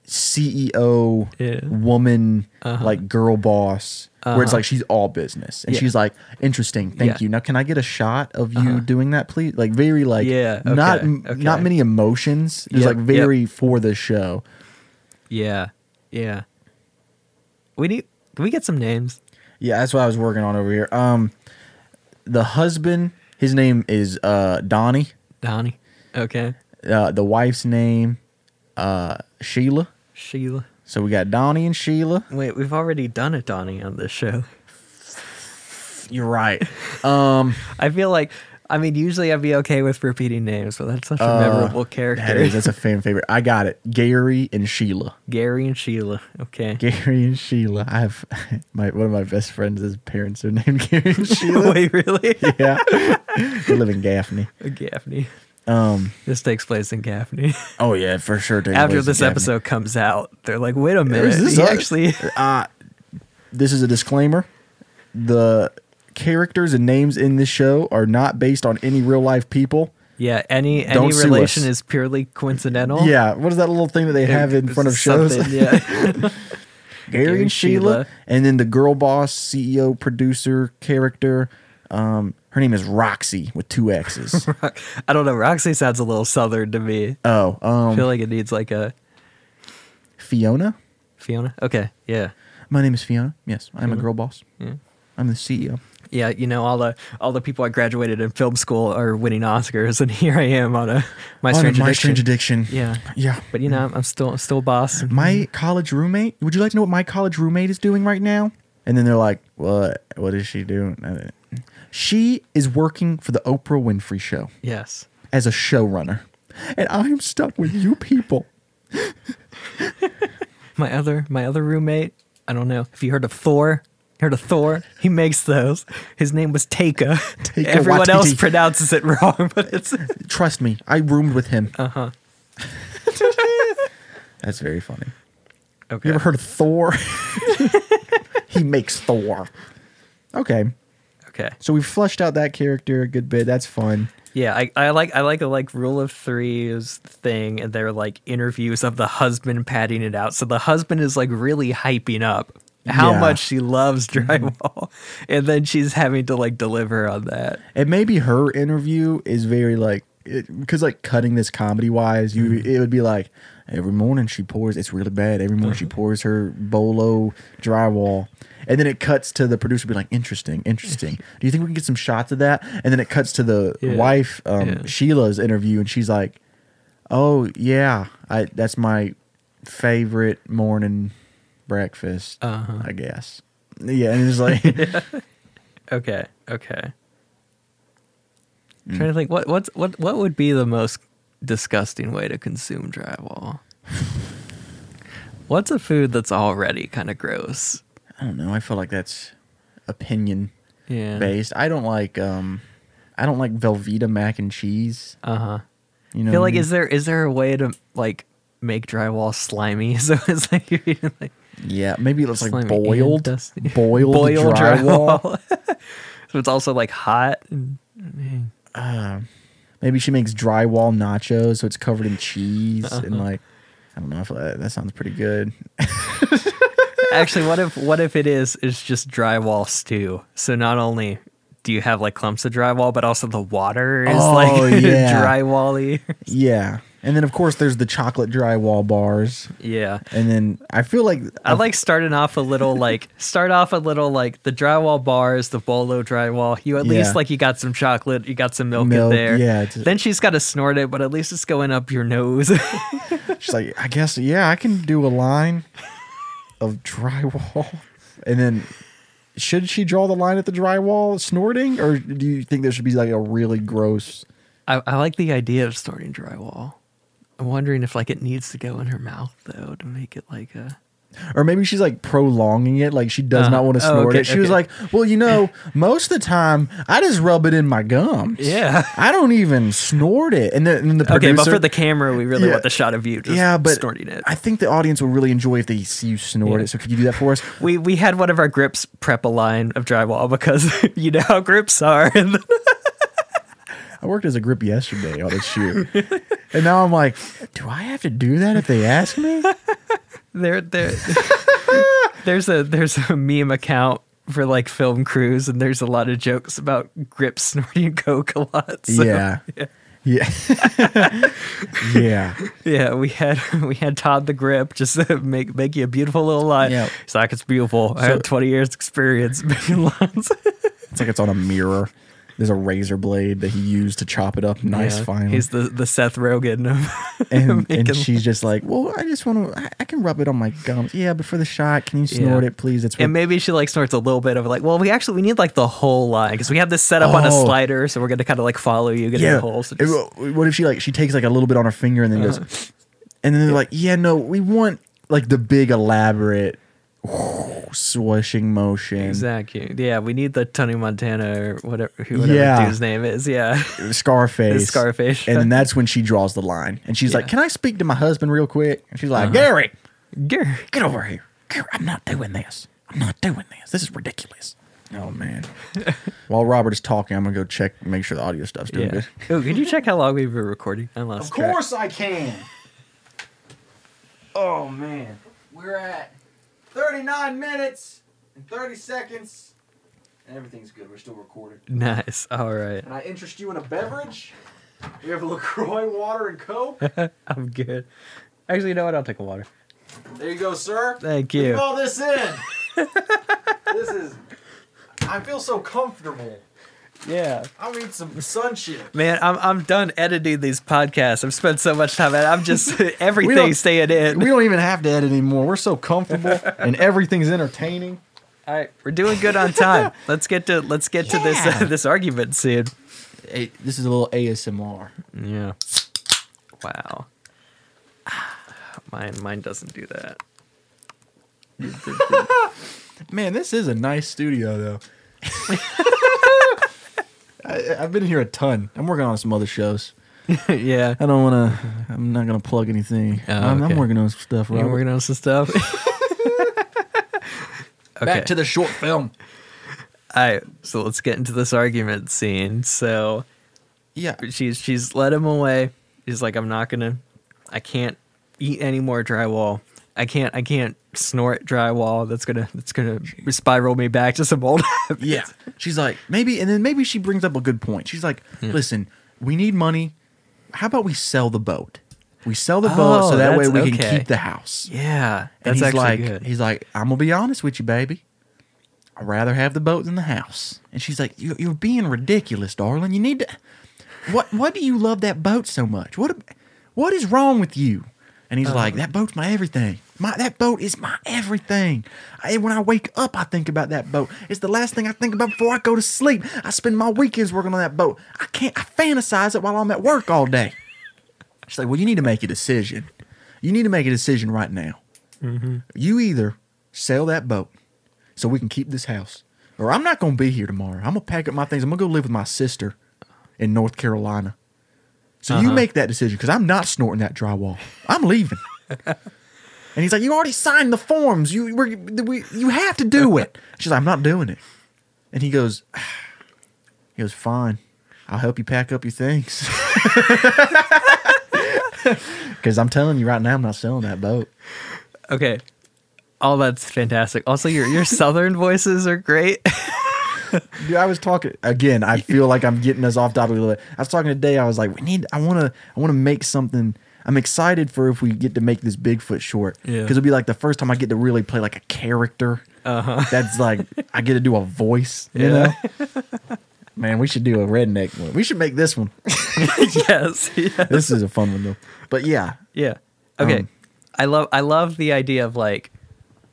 CEO Yeah. woman Uh-huh. like girl boss where it's Uh-huh. like she's all business and Yeah. she's like interesting thank Yeah. you now can I get a shot of you Uh-huh. doing that please like very like Yeah, not okay, m- okay. not many emotions just Yep, like yep. very for the show Yeah, yeah. We need. Can we get some names? yeah that's what I was working on over here um the husband his name is uh Donnie Donnie. Okay. uh the wife's name uh Sheila Sheila. So we got Donnie and Sheila Wait, we've already done a Donnie on this show. you're right um I feel like, I mean, usually I'd be okay with repeating names, but that's such a Uh, memorable character. That is, that's a fan favorite. I got it. Gary and Sheila. Gary and Sheila. Okay. Gary and Sheila. I have my one of my best friends. His parents are named Gary and Sheila. Wait, really? yeah, they live in Gaffney. Gaffney. Um. This takes place in Gaffney. Oh yeah, for sure. After place this episode comes out, they're like, wait a minute. Is this he actually. Uh, this is a disclaimer. The characters and names in this show are not based on any real life people. Yeah, any any Don't sue relation us. is purely coincidental. Yeah, what is that little thing that they have in front of shows? Something, Yeah. Gary, Gary and Sheila, Sheila. and then the girl boss, CEO, producer character. Um, her name is Roxy with two X's. I don't know. Roxy sounds a little southern to me. oh, I feel um, like it needs like a Fiona. Fiona. Okay, yeah, My name is Fiona. Yes, I'm a girl boss. yeah, I'm the CEO. yeah. You know, all the all the people I graduated in film school are winning Oscars, and here I am on a my On a strange My addiction. Strange Addiction. Yeah, Yeah. but you know, I'm still still boss. My college roommate. Would you like to know what my college roommate is doing right now? And then they're like, "What? What is she doing?" She is working for the Oprah Winfrey Show yes. as a showrunner, and I'm stuck with you people. My other my other roommate. I don't know Have you heard of Thor. Heard of Thor? He makes those. His name was Taika. Taika Everyone else pronounces it wrong, but it's Trust me, I roomed with him. uh huh. That's very funny. Okay. You ever heard of Thor? he makes Thor. Okay, okay. so we've fleshed out that character a good bit. That's fun. Yeah, I, I like I like a like rule of threes thing, and they're like interviews of the husband padding it out. So the husband is like really hyping up how Yeah. much she loves drywall, and then she's having to like deliver on that. And maybe her interview is very like because like cutting this comedy wise, you Mm-hmm. it would be like every morning she pours. It's really bad. Every morning she pours her bolo drywall, and then it cuts to the producer be like, interesting, interesting. Do you think we can get some shots of that? And then it cuts to the Yeah. wife um, Yeah. Sheila's interview, and she's like, oh yeah, I that's my favorite morning breakfast. Uh-huh. I guess. Yeah, and it's like. Okay, okay. Mm. Trying to think what what's what what would be the most disgusting way to consume drywall. What's a food that's already kind of gross? I don't know. I feel like that's opinion Yeah. based. I don't like um, I don't like Velveeta mac and cheese. Uh huh. You know, I feel like I mean? is there is there a way to like make drywall slimy? So it's like you're eating like yeah, maybe it's like slimy and boiled, boiled, boiled drywall. so it's also like hot. And, Uh, maybe she makes drywall nachos, so it's covered in cheese Uh-huh. and like. I don't know if that, that sounds pretty good. Actually, what if what if it is is just drywall stew? So not only do you have like clumps of drywall, but also the water is Oh, like yeah. drywally. Yeah, and then of course there's the chocolate drywall bars, yeah. and then I feel like I like starting off a little like start off a little like the drywall bars, the bolo drywall. You at Yeah. least like you got some chocolate, you got some milk, Milk, in there. yeah, it's- Then she's got to snort it, but at least it's going up your nose. She's like, I guess, yeah, I can do a line of drywall. And then, should she draw the line at the drywall snorting, or do you think there should be like a really gross? I, I like the idea of snorting drywall. I'm wondering if like it needs to go in her mouth though to make it like a. Or maybe she's like prolonging it, like she does Uh-huh. not want to Oh, snort okay, it. She was like, "Well, you know, most of the time I just rub it in my gums. Yeah. I don't even snort it." And then and the Okay, but for the camera, we really Yeah. want the shot of you just yeah, but snorting it. I think the audience will really enjoy if they see you snort Yeah. it. So could you do that for us? we we had one of our grips prep a line of drywall because you know how grips are. I worked as a grip yesterday on this shoot, and now I'm like, do I have to do that if they ask me? there there there's a there's a meme account for like film crews and there's a lot of jokes about grip snorting coke a lot so, yeah. Yeah. yeah. yeah we had we had todd the grip just to make make you a beautiful little line Yeah. he's like it's beautiful i So- had 20 years experience making lines It's like it's on a mirror. There's a razor blade that he used to chop it up nice Yeah, finally. he's the the seth rogen of and, and she's just like, well, I just want to, I, I can rub it on my gums. Yeah, but for the shot, can you snort Yeah. it, please? It's and maybe she like snorts a little bit of like, well, we actually we need like the whole line because we have this set up on a Oh. slider, so we're gonna kind of like follow you, get yeah. the whole. So just, wh- what if she like she takes like a little bit on her finger and then Uh-huh. goes, and then they're like, yeah, no, we want like the big elaborate swishing motion. Exactly. Yeah, we need the Tony Montana or whatever, who- whatever Yeah. dude's name is. Yeah. Scarface. Scarface. And then that's when she draws the line. And she's like, Can I speak to my husband real quick? And she's like, Uh-huh. Gary, Gary. get over here. Gary, I'm not doing this. I'm not doing this. This is ridiculous. Oh man. While Robert is talking, I'm gonna go check make sure the audio stuff's doing Yeah. good. Oh, could you check how long we've been recording? I lost Of track. course I can. Oh man. We're at 39 minutes and 30 seconds. And everything's good. We're still recording. Nice. All right. Can I interest you in a beverage? We have a LaCroix water and Coke. I'm good. Actually, you know what? I'll take a water. There you go, sir. Thank Leave you. all this in. this is. I feel so comfortable. Yeah. I need some sunshine. Man, I'm I'm done editing these podcasts. I've spent so much time. and I'm just everything staying in. We don't even have to edit anymore. We're so comfortable, and everything's entertaining. All right, we're doing good on time. let's get to let's get to this uh, this argument scene. Hey, this is a little ASMR. Yeah. Wow. Mine mine doesn't do that. Man, this is a nice studio, though. I, I've been here a ton. I'm working on some other shows. yeah. I don't want to. I'm not gonna plug anything. Oh, I'm, I'm okay. working on some stuff. You're Robert. working on some stuff. okay. Back to the short film. All right, so let's get into this argument scene. So Yeah, she's she's led him away. He's like, I'm not gonna, I can't eat any more drywall. I can't I can't snort drywall. That's gonna that's gonna spiral me back to some old. habits." yeah. She's like, maybe, and then maybe she brings up a good point. She's like, hmm. listen, we need money. How about we sell the boat? We sell the boat Oh, so that way we can keep the house. Yeah, And that's he's like, good. he's like, I'm gonna be honest with you, baby. I'd rather have the boat than the house. And she's like, you, you're being ridiculous, darling. You need to. What What do you love that boat so much? What What is wrong with you? And he's uh-huh. like, that boat's my everything. My that boat is my everything. I, when I wake up, I think about that boat. It's the last thing I think about before I go to sleep. I spend my weekends working on that boat. I can't. I fantasize it while I'm at work all day. She's like, well, you need to make a decision. You need to make a decision right now. Mm-hmm. You either sell that boat so we can keep this house, or I'm not gonna be here tomorrow. I'm gonna pack up my things. I'm gonna go live with my sister in North Carolina. So you Uh-huh. make that decision because I'm not snorting that drywall. I'm leaving. and he's like, "You already signed the forms. You we're, we, you have to do it." She's like, "I'm not doing it." And he goes, "He goes, fine. I'll help you pack up your things." Because I'm telling you right now, I'm not selling that boat. Okay. All that's fantastic. Also, your your southern voices are great. Dude, I was talking again. I feel like I'm getting us off topic a little bit. I was talking today. I was like, we need. I want to. I want to make something. I'm excited for if we get to make this Bigfoot short because Yeah. it'll be like the first time I get to really play like a character. Uh-huh. That's like I get to do a voice. You Yeah. know. Man, we should do a redneck one. We should make this one. yes. Yeah. This is a fun one though. But yeah, Yeah. Okay. Um, I love I love the idea of like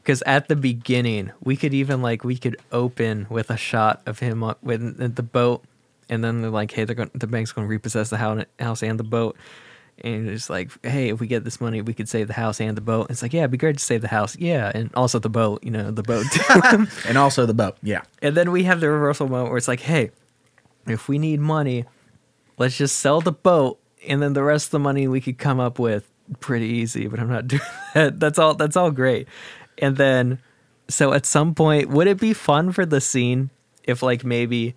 because at the beginning we could even like we could open with a shot of him up with the boat, and then they're like, hey, they're going the bank's going to repossess the house house and the boat. And it's like, hey, if we get this money, we could save the house and the boat. It's like, yeah, it'd be great to save the house, yeah, and also the boat, you know, the boat. and also the boat. Yeah. And then we have the reversal moment where it's like, hey, if we need money, let's just sell the boat, and then the rest of the money we could come up with pretty easy. But I'm not doing that. That's all. That's all great. And then, so at some point, would it be fun for the scene if, like, maybe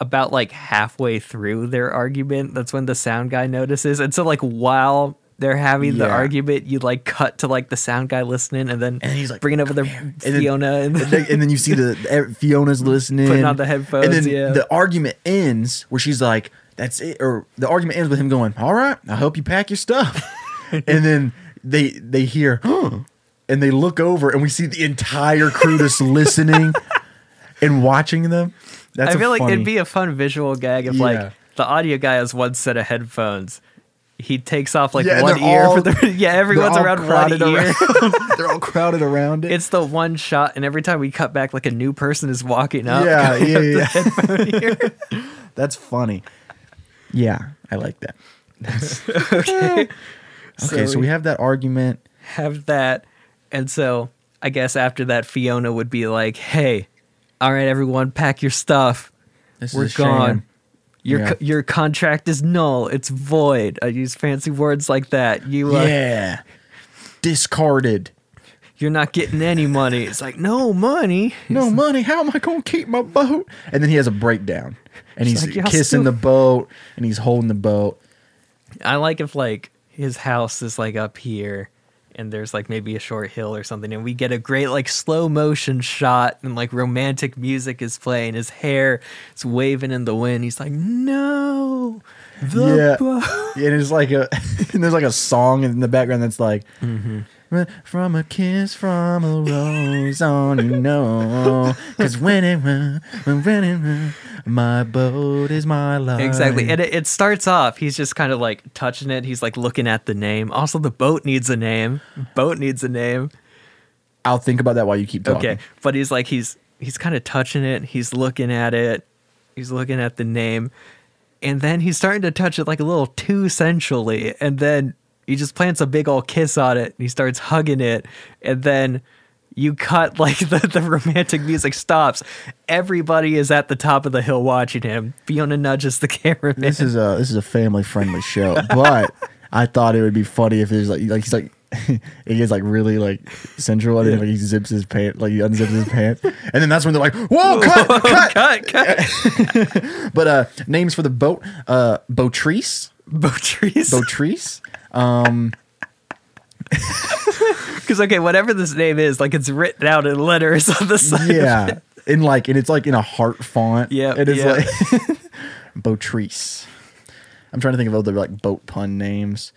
about like halfway through their argument, that's when the sound guy notices, and so like while they're having the argument, you like cut to like the sound guy listening, and then And he's like, bringing over the "Come here." And then- Fiona and, then, and then you see the Fiona's listening, Putting on the headphones, and then yeah. the argument ends where she's like, "That's it," or the argument ends with him going, "All right, I hope you pack your stuff," and then they they hear, and they look over, and we see the entire crew just listening and watching them. That's I feel like funny- it'd be a fun visual gag if Yeah. like the audio guy has one set of headphones. He takes off like Yeah, one ear all- for the yeah, everyone's around one crowded ear. around- they're all crowded around it. It's the one shot, and every time we cut back, like a new person is walking up. yeah, yeah, yeah. That's funny. Yeah, I like that. okay. Okay, so, we have that argument. have that. And so I guess after that, Fiona would be like, hey, all right, everyone, pack your stuff. This We're is a shame. gone. Your, Yeah. co- your contract is null. It's void. I use fancy words like that. You, uh, Yeah. Discarded. you're not getting any money. It's like, no money. No money. How am I going to keep my boat? And then he has a breakdown. And he's like, kissing still- the boat and he's holding the boat. I like if like his house is like up here and there's like maybe a short hill or something and we get a great like slow motion shot and like romantic music is playing his hair is waving in the wind he's like no the yeah. boat." And it's like a and there's like a song in the background that's like Mm-hmm. From a kiss from a rose on you know cuz when it when when it my boat is my life. exactly and it, it starts off he's just kind of like touching it he's like looking at the name also the boat needs a name boat needs a name I'll think about that while you keep talking. Okay, but he's like he's he's kind of touching it. He's looking at it. He's looking at the name, and then he's starting to touch it like a little too sensually, and then he just plants a big old kiss on it. And he starts hugging it, and then you cut like the, the romantic music stops. Everybody is at the top of the hill watching him. Fiona nudges the cameraman. This is a this is a family friendly show, but I thought it would be funny if there's like like he's like he gets like really like sensual and then like he zips his pants like he unzips his pants and then that's when they're like whoa cut cut cut, cut. but uh names for the boat uh Botrice Botrice. Botrice um Because okay, whatever this name is, like it's written out in letters on the side. yeah in like and it's like in a heart font Yeah, it is yep. like Botrice I'm trying to think of other like boat pun names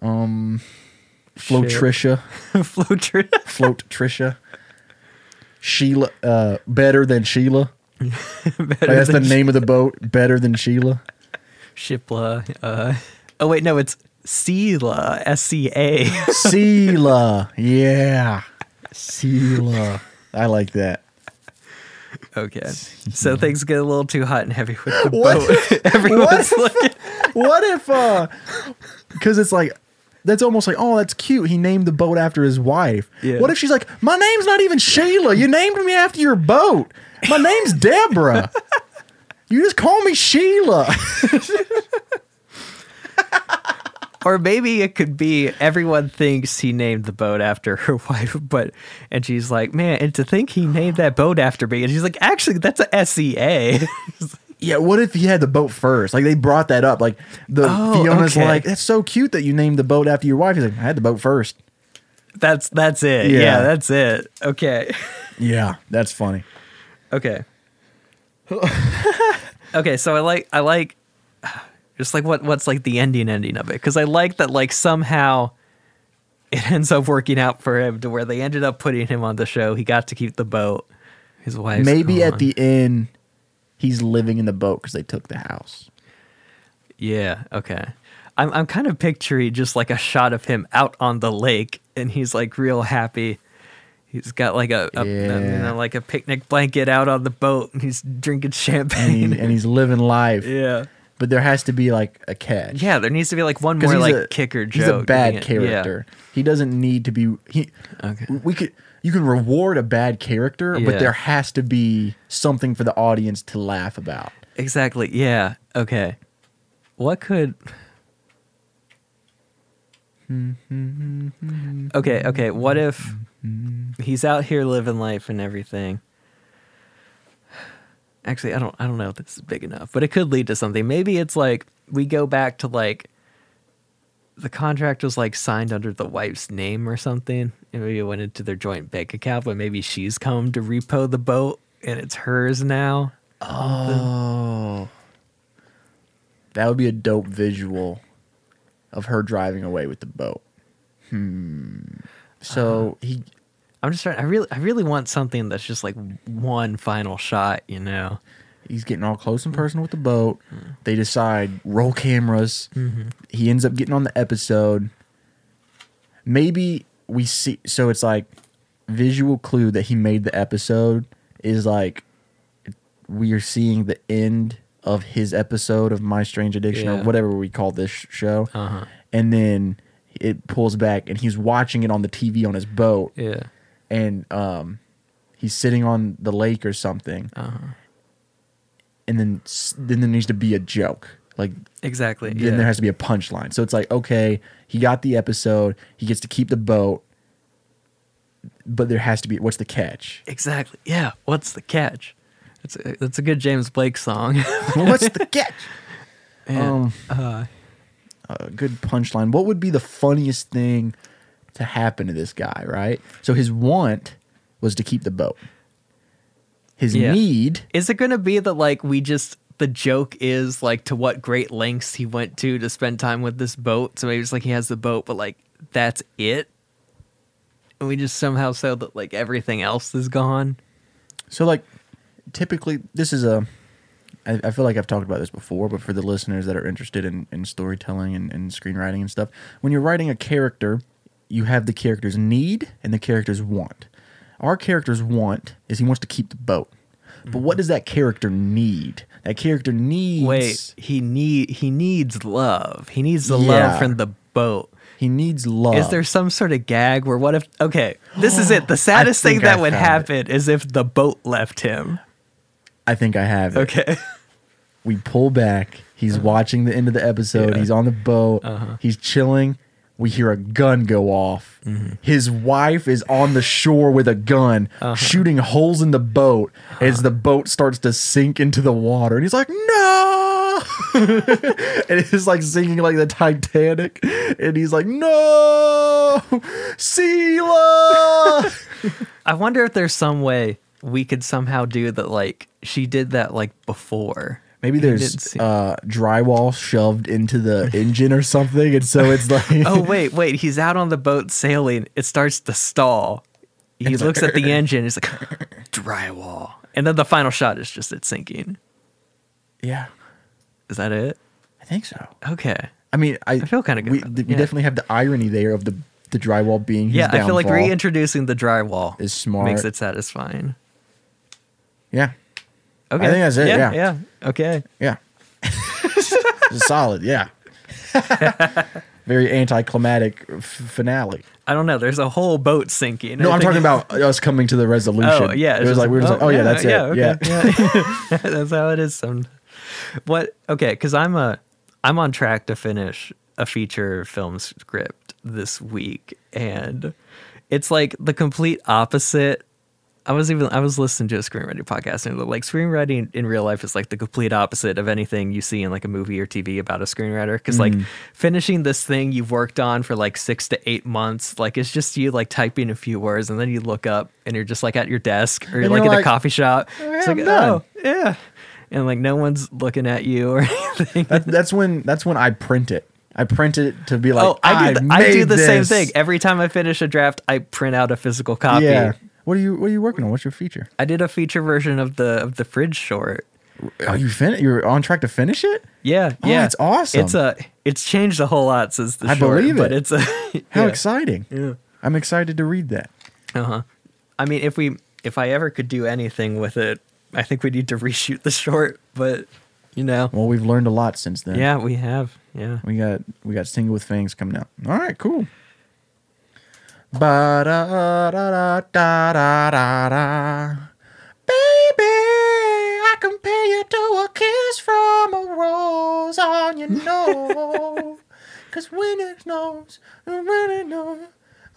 um Flotricia Floater. Float Trisha. Sheila, uh, better than Sheila. That's the name of the boat. Better than Sheila. Shipla. Uh, oh wait, no, it's Sela. S C A. Sheila. Yeah. Sheila. I like that. Okay, so things get a little too hot and heavy with the What? boat. Everyone's What? looking. What if, uh, because it's like, that's almost like, oh, that's cute. He named the boat after his wife. Yeah. What if she's like, my name's not even Sheila. You named me after your boat. My name's Deborah. you just call me Sheila. Or maybe it could be everyone thinks he named the boat after her wife, but and she's like, man, and to think he named that boat after me, and she's like, actually, that's a SEA. yeah, what if he had the boat first? Like they brought that up. Like the Oh, Fiona's okay. like, that's so cute that you named the boat after your wife. He's like, I had the boat first. that's that's it. Yeah. Yeah. that's it. Okay, Yeah, that's funny. okay, okay. So I like I like just like what what's like the ending ending of it because I like that like somehow it ends up working out for him to where they ended up putting him on the show. He got to keep the boat. His wife Maybe at the end, he's living in the boat because they took the house. Yeah, okay. I'm I'm kind of picturing just like a shot of him out on the lake and he's like real happy. He's got like a, a you know like a picnic blanket out on the boat and he's drinking And, champagne. he, and he's living life. yeah. But there has to be like a catch. Yeah, there needs to be like one more like a- kicker joke. He's a bad it. Yeah. character. He doesn't need to be. He. Okay. We could. You can reward a bad character, but there has to be something for the audience to laugh about. Exactly. Yeah. Okay. What could hmm. Okay, okay. What if he's out here living life and everything? Actually, I don't I don't know if this is big enough, but it could lead to something. Maybe it's like we go back to like the contract was like signed under the wife's name or something. And maybe it went into their joint bank account, but maybe she's come to repo the boat and it's hers now. Oh, that would be a dope visual of her driving away with the boat. Hmm. So he. I'm just trying. I really, I really want something that's just like one final shot. You know? He's getting all close and personal with the boat. They decide roll cameras. He ends up getting on the episode. Maybe we see. So it's like visual clue that he made the episode is like we are seeing the end of his episode of My Strange Addiction or whatever we call this sh- show. Uh-huh. And then it pulls back and he's watching it on the TV on his boat Yeah. And um, he's sitting on the lake or something, Uh-huh. and then then there needs to be a joke. Like Exactly. then yeah. there has to be a punchline. So it's like okay, he got the episode, he gets to keep the boat, but there has to be what's the catch? exactly. Yeah. What's the catch? That's a, that's a good James Blake song. what's the catch? Man, Um, uh, a good punchline. What would be the funniest thing to happen to this guy? Right. So his want was to keep the boat. His Yeah. need is it going to be that like we just the joke is like to what great lengths he went to to spend time with this boat? So maybe it's like he has the boat, but like that's it. And we just somehow show that like everything else is gone. So like typically this is a I, I feel like I've talked about this before, but for the listeners that are interested in, in storytelling and, and screenwriting and stuff, when you're writing a character, you have the character's need and the character's want. Our character's want is he wants to keep the boat. But what mm-hmm. does that character need? That character needs Wait, he need he needs love. He needs the Yeah. love from the boat. he needs love. Is there some sort of gag where what if okay, this is it. The saddest thing that I would happen is if the boat left him. I think I have it. Okay. we pull back. He's uh-huh. watching the end of the episode. Yeah. He's on the boat. Uh-huh. He's chilling. We hear a gun go off. His wife is on the shore with a gun, uh-huh. shooting holes in the boat as the boat starts to sink into the water. And he's like, no! and it's like singing like the Titanic. And he's like, no! Sheila! I wonder if there's some way we could somehow do that like she did that like before. Maybe there's uh, drywall shoved into the engine or something. And so it's like. Oh wait, wait, he's out on the boat sailing. It starts to stall. He It's looks like- at the engine, he's like drywall. And then the final shot is just it sinking. Yeah, Is that it? I think so. Okay. I mean, I, feel kinda good We, about we yeah. definitely have the irony there of the the drywall being his yeah, I feel like reintroducing the drywall Is smart. Makes it satisfying. Yeah, Okay. I think that's it, yeah. Yeah. Okay. yeah. Solid. Yeah. very anticlimactic f- finale. I don't know. There's a whole boat sinking. No, I I'm talking about us coming to the resolution. Oh yeah, it was like we were like, oh, oh yeah, that's it. okay, Yeah, yeah. that's how it is. Some what? Okay, because I'm a I'm on track to finish a feature film script this week, and it's like the complete opposite. I was even I was listening to a screenwriting podcast and like screenwriting in real life is like the complete opposite of anything you see in like a movie or TV about a screenwriter because like mm. finishing this thing you've worked on for like six to eight months like it's just you like typing a few words and then you look up and you're just like at your desk or you're like you're in a coffee shop. Oh, it's I'm like oh yeah. And like no one's looking at you or anything. That, that's when that's when I print it. I print it to be like, oh I do the, I do the same thing. Every time I finish a draft I print out a physical copy. Yeah. What are you What are you working on? What's your feature? I did a feature version of the of the fridge short Are you fin- You're on track to finish it? Yeah, Oh, yeah, It's awesome. It's a it's changed a whole lot since the I short, believe but it. it's a How yeah. exciting! Yeah. I'm excited to read that. Uh-huh. I mean, if we if I ever could do anything with it, I think we need to reshoot the short. But you know, Well, we've learned a lot since then. yeah, we have. Yeah, We got we got Single with Fangs coming out. All right, cool. Ba da da da da da da da. Baby, I compare you to a kiss from a rose on your nose. Cause when it snows, when it knows,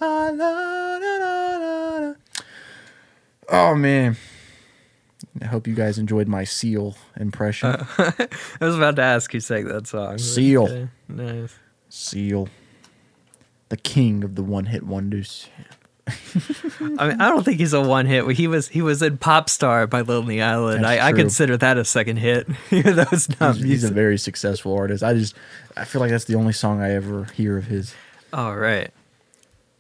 I love da, da, da, da. Oh man. I hope you guys enjoyed my seal impression. I was about to ask who sang that song. Seal. Okay, nice. seal. The king of the one hit wonders. I mean, I don't think he's a one hit. He was he was in Pop Star by Lonely Island. That's I, I true. consider that a second hit, even though it's not He's, he's a music. very successful artist. I just I feel like that's the only song I ever hear of his. All right.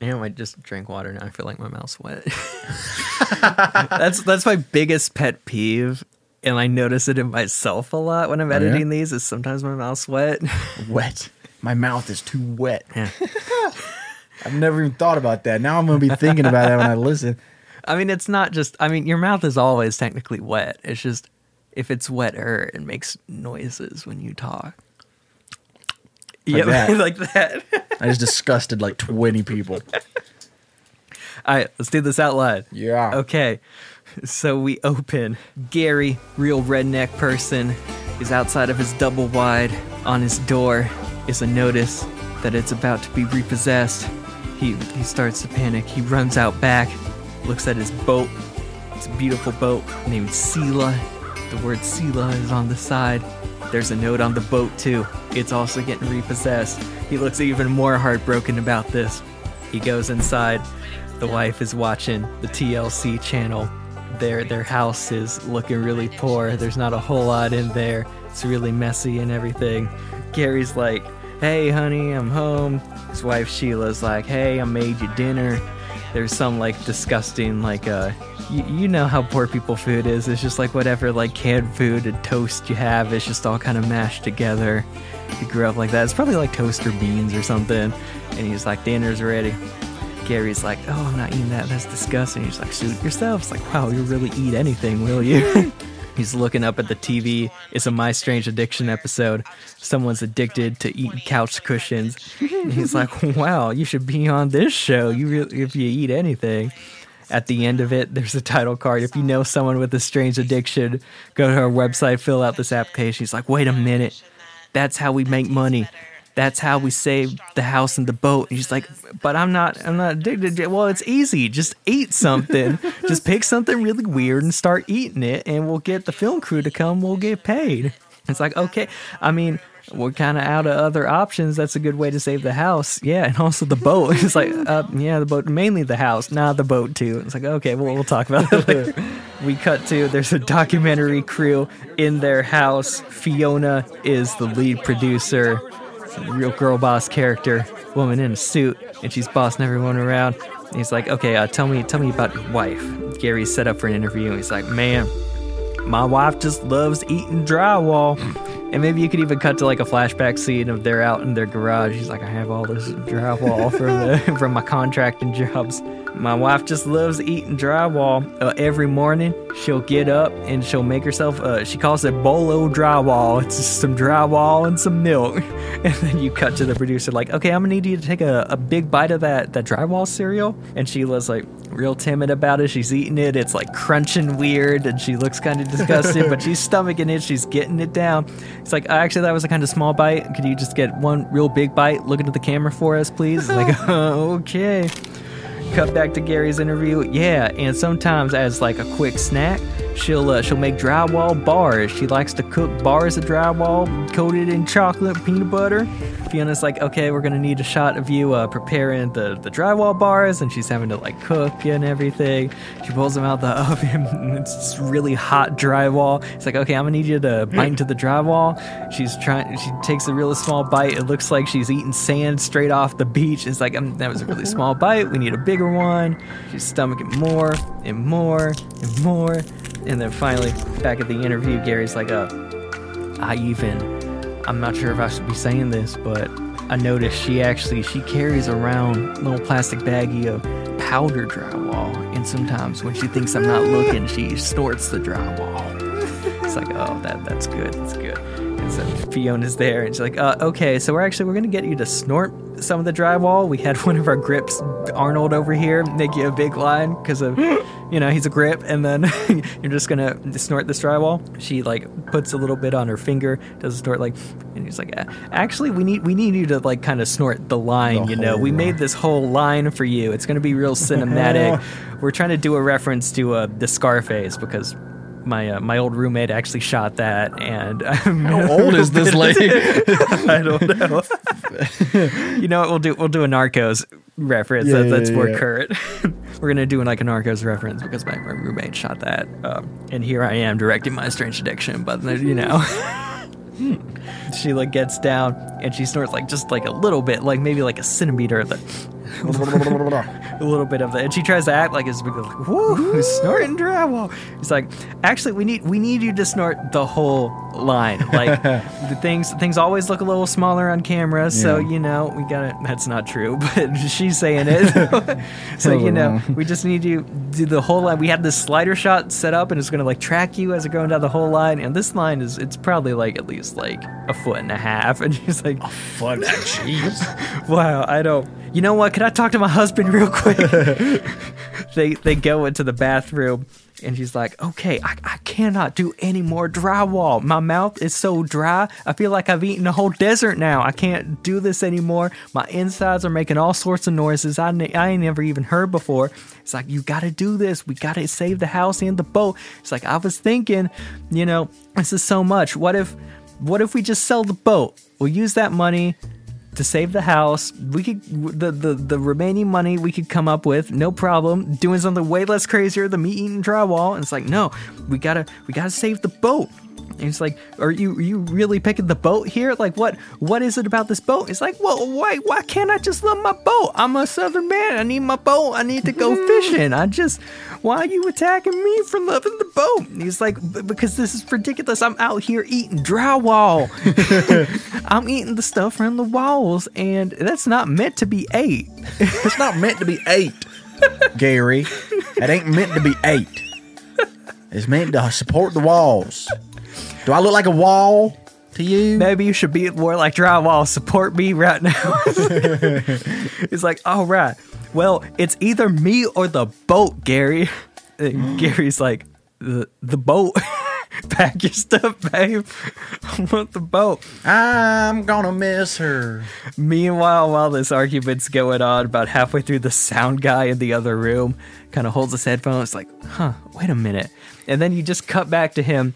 You know, I just drank water now. I feel like my mouth's wet. that's that's my biggest pet peeve, and I notice it in myself a lot when I'm Oh, yeah? editing these. Is sometimes my mouth's wet. Wet. My mouth is too wet. Yeah. I've never even thought about that. Now I'm gonna be thinking about that when I listen. I mean, it's not just. I mean, your mouth is always technically wet. It's just if it's wetter, it makes noises when you talk. Like yeah, that. like that. I just disgusted like 20 people. All right, let's do this out loud. Yeah. Okay, so we open. Gary, real redneck person, is outside of his double wide. On his door is a notice that it's about to be repossessed. He he starts to panic. He runs out back, looks at his boat. It's a beautiful boat named Sela. The word Sela is on the side. There's a note on the boat too. It's also getting repossessed. He looks even more heartbroken about this. He goes inside. The wife is watching the TLC channel. Their their house is looking really poor. There's not a whole lot in there. It's really messy and everything. Gary's like, "Hey, honey, I'm home." His wife Sheila's like, "Hey, I made you dinner." There's some like disgusting like uh you, you know how poor people food is. It's just like whatever like canned food and toast you have. It's just all kind of mashed together. He grew up like that. It's probably like toaster beans or something. And he's like, dinner's ready. Gary's like, oh, I'm not eating that. That's disgusting. He's like, suit yourself. It's like, wow, you really eat anything, will you? He's looking up at the TV. It's a My Strange Addiction episode. Someone's addicted to eating couch cushions. And he's like, wow, you should be on this show. You really, if you eat anything. At the end of it, there's a title card. If you know someone with a strange addiction, go to our website, fill out this application. He's like, wait a minute. That's how we make money. That's how we save the house and the boat. And he's like, but I'm not, I'm not addicted. Well, it's easy. Just eat something. Just pick something really weird and start eating it, and we'll get the film crew to come. We'll get paid. It's like, okay. I mean, we're kind of out of other options. That's a good way to save the house. Yeah, and also the boat. It's like, uh, yeah, the boat, mainly the house, not the boat too. It's like, okay, well, we'll talk about it later. we cut to there's a documentary crew in their house. Fiona is the lead producer, real girl boss character, woman in a suit, and she's bossing everyone around. And he's like, okay, uh, tell me, tell me about your wife. Gary's set up for an interview, and he's like, man, my wife just loves eating drywall. And maybe you could even cut to like a flashback scene of they're out in their garage. He's like, I have all this drywall from the from my contracting jobs. My wife just loves eating drywall. Uh, every morning, she'll get up and she'll make herself. Uh, she calls it bolo drywall. It's just some drywall and some milk. And then you cut to the producer, like, okay, I'm gonna need you to take a, a big bite of that that drywall cereal. And she Sheila's like real timid about it. She's eating it. It's like crunching weird, and she looks kind of disgusted, but she's stomaching it. She's getting it down. It's like, actually, that was a kind of small bite. Could you just get one real big bite? Look into the camera for us, please. Like, okay. Cut back to Gary's interview. Yeah, and sometimes as like a quick snack, she'll uh, she'll make drywall bars. She likes to cook bars of drywall coated in chocolate peanut butter. Fiona's like, okay, we're gonna need a shot of you uh, preparing the the drywall bars, and she's having to like cook and everything. She pulls them out the oven. and it's really hot drywall. It's like, okay, I'm gonna need you to bite into the drywall. She's trying. She takes a really small bite. It looks like she's eating sand straight off the beach. It's like um, that was a really small bite. We need a bigger one. She's stomaching more and more and more. And then finally, back at the interview, Gary's like, uh, I even, I'm not sure if I should be saying this, but I noticed she actually, she carries around a little plastic baggie of powder drywall. And sometimes when she thinks I'm not looking, she snorts the drywall. It's like, oh, that that's good, that's good. And so Fiona's there, and she's like, uh, okay, so we're actually we're gonna get you to snort some of the drywall. We had one of our grips, Arnold, over here, make you a big line because of, you know, he's a grip, and then you're just gonna snort this drywall. She like puts a little bit on her finger, does a snort like, and he's like, "Uh, actually, we need we need you to like kind of snort the line. The you know, we line. made this whole line for you. It's gonna be real cinematic. we're trying to do a reference to uh, the Scarface because. My, uh, my old roommate actually shot that, and How old is this lady? I don't know. you know what? We'll do we'll do a Narcos reference. Yeah, that, that's yeah, more yeah. current. We're gonna do like a Narcos reference because my, my roommate shot that, um, and here I am directing my strange addiction. But you know, she like gets down and she snorts like just like a little bit, like maybe like a centimeter of the. a little bit of it, and she tries to act like it's big, like whoo, snorting drywall. It's like, actually, we need we need you to snort the whole line. Like the things things always look a little smaller on camera, so Yeah. you know we got it. That's not true, but she's saying it. so you know, we just need you to do the whole line. We had this slider shot set up, and it's gonna like track you as you're going down the whole line. And this line is it's probably like at least like a foot and a half, and she's like, Fun. Jeez. Wow, I don't. You know what? Can I talk to my husband real quick? they they go into the bathroom, and she's like, "Okay, I, I cannot do any more drywall. My mouth is so dry. I feel like I've eaten a whole desert now. I can't do this anymore. My insides are making all sorts of noises I ne- I ain't never even heard before." It's like you got to do this. We got to save the house and the boat. It's like I was thinking, you know, this is so much. What if, what if we just sell the boat? We'll use that money to save the house. We could the, the the remaining money we could come up with, no problem, doing something way less crazier than me eating drywall. And it's like, no, we gotta we gotta save the boat. And it's like, are you are you really picking the boat here? Like, what what is it about this boat? It's like, well, why why can't I just love my boat? I'm a southern man. I need my boat. I need to go fishing. I just why are you attacking me for loving the boat? And he's like, because this is ridiculous. I'm out here eating drywall. I'm eating the stuff from the walls, and that's not meant to be ate. It's not meant to be ate, Gary. It ain't meant to be ate. It's meant to support the walls. Do I look like a wall to you? Maybe you should be more like drywall. Support me right now. He's like, all right. Well, it's either me or the boat, Gary. And Gary's like, the the boat. Pack your stuff, babe. I want the boat. I'm gonna miss her. Meanwhile, while this argument's going on, about halfway through, the sound guy in the other room kind of holds his headphones, like, huh, wait a minute. And then you just cut back to him.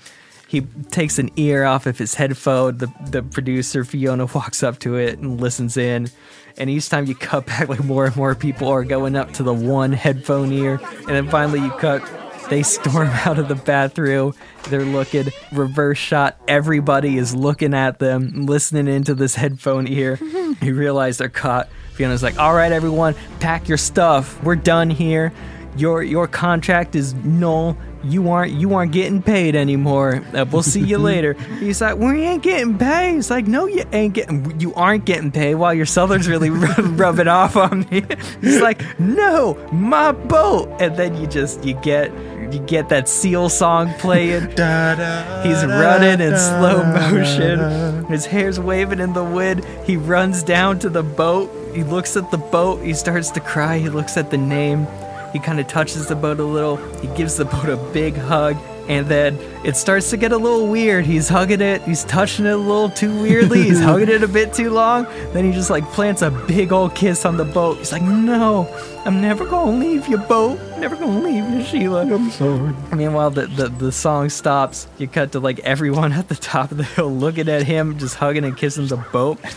He takes an ear off of his headphone. The, the producer, Fiona, walks up to it and listens in. And each time you cut back, like more and more people are going up to the one headphone ear. And then finally you cut they storm out of the bathroom. They're looking reverse shot. Everybody is looking at them, listening into this headphone ear. you realize they're caught. Fiona's like, "All right, everyone, pack your stuff. We're done here. Your your contract is null. You aren't you aren't getting paid anymore. Uh, we'll see you later." He's like, "We ain't getting paid." He's like, "No, you ain't getting. You aren't getting paid." While your seller's really rub- rubbing off on me. He's like, "No, my boat." And then you just you get you get that seal song playing. He's running in slow motion. His hair's waving in the wind. He runs down to the boat. He looks at the boat. He starts to cry. He looks at the name. He kind of touches the boat a little. He gives the boat a big hug. And then it starts to get a little weird. He's hugging it. He's touching it a little too weirdly. He's hugging it a bit too long. Then he just like plants a big old kiss on the boat. He's like, "No, I'm never gonna leave you, boat. Never gonna leave you, Sheila." I'm sorry. Meanwhile, the, the, the song stops. You cut to like everyone at the top of the hill looking at him, just hugging and kissing the boat.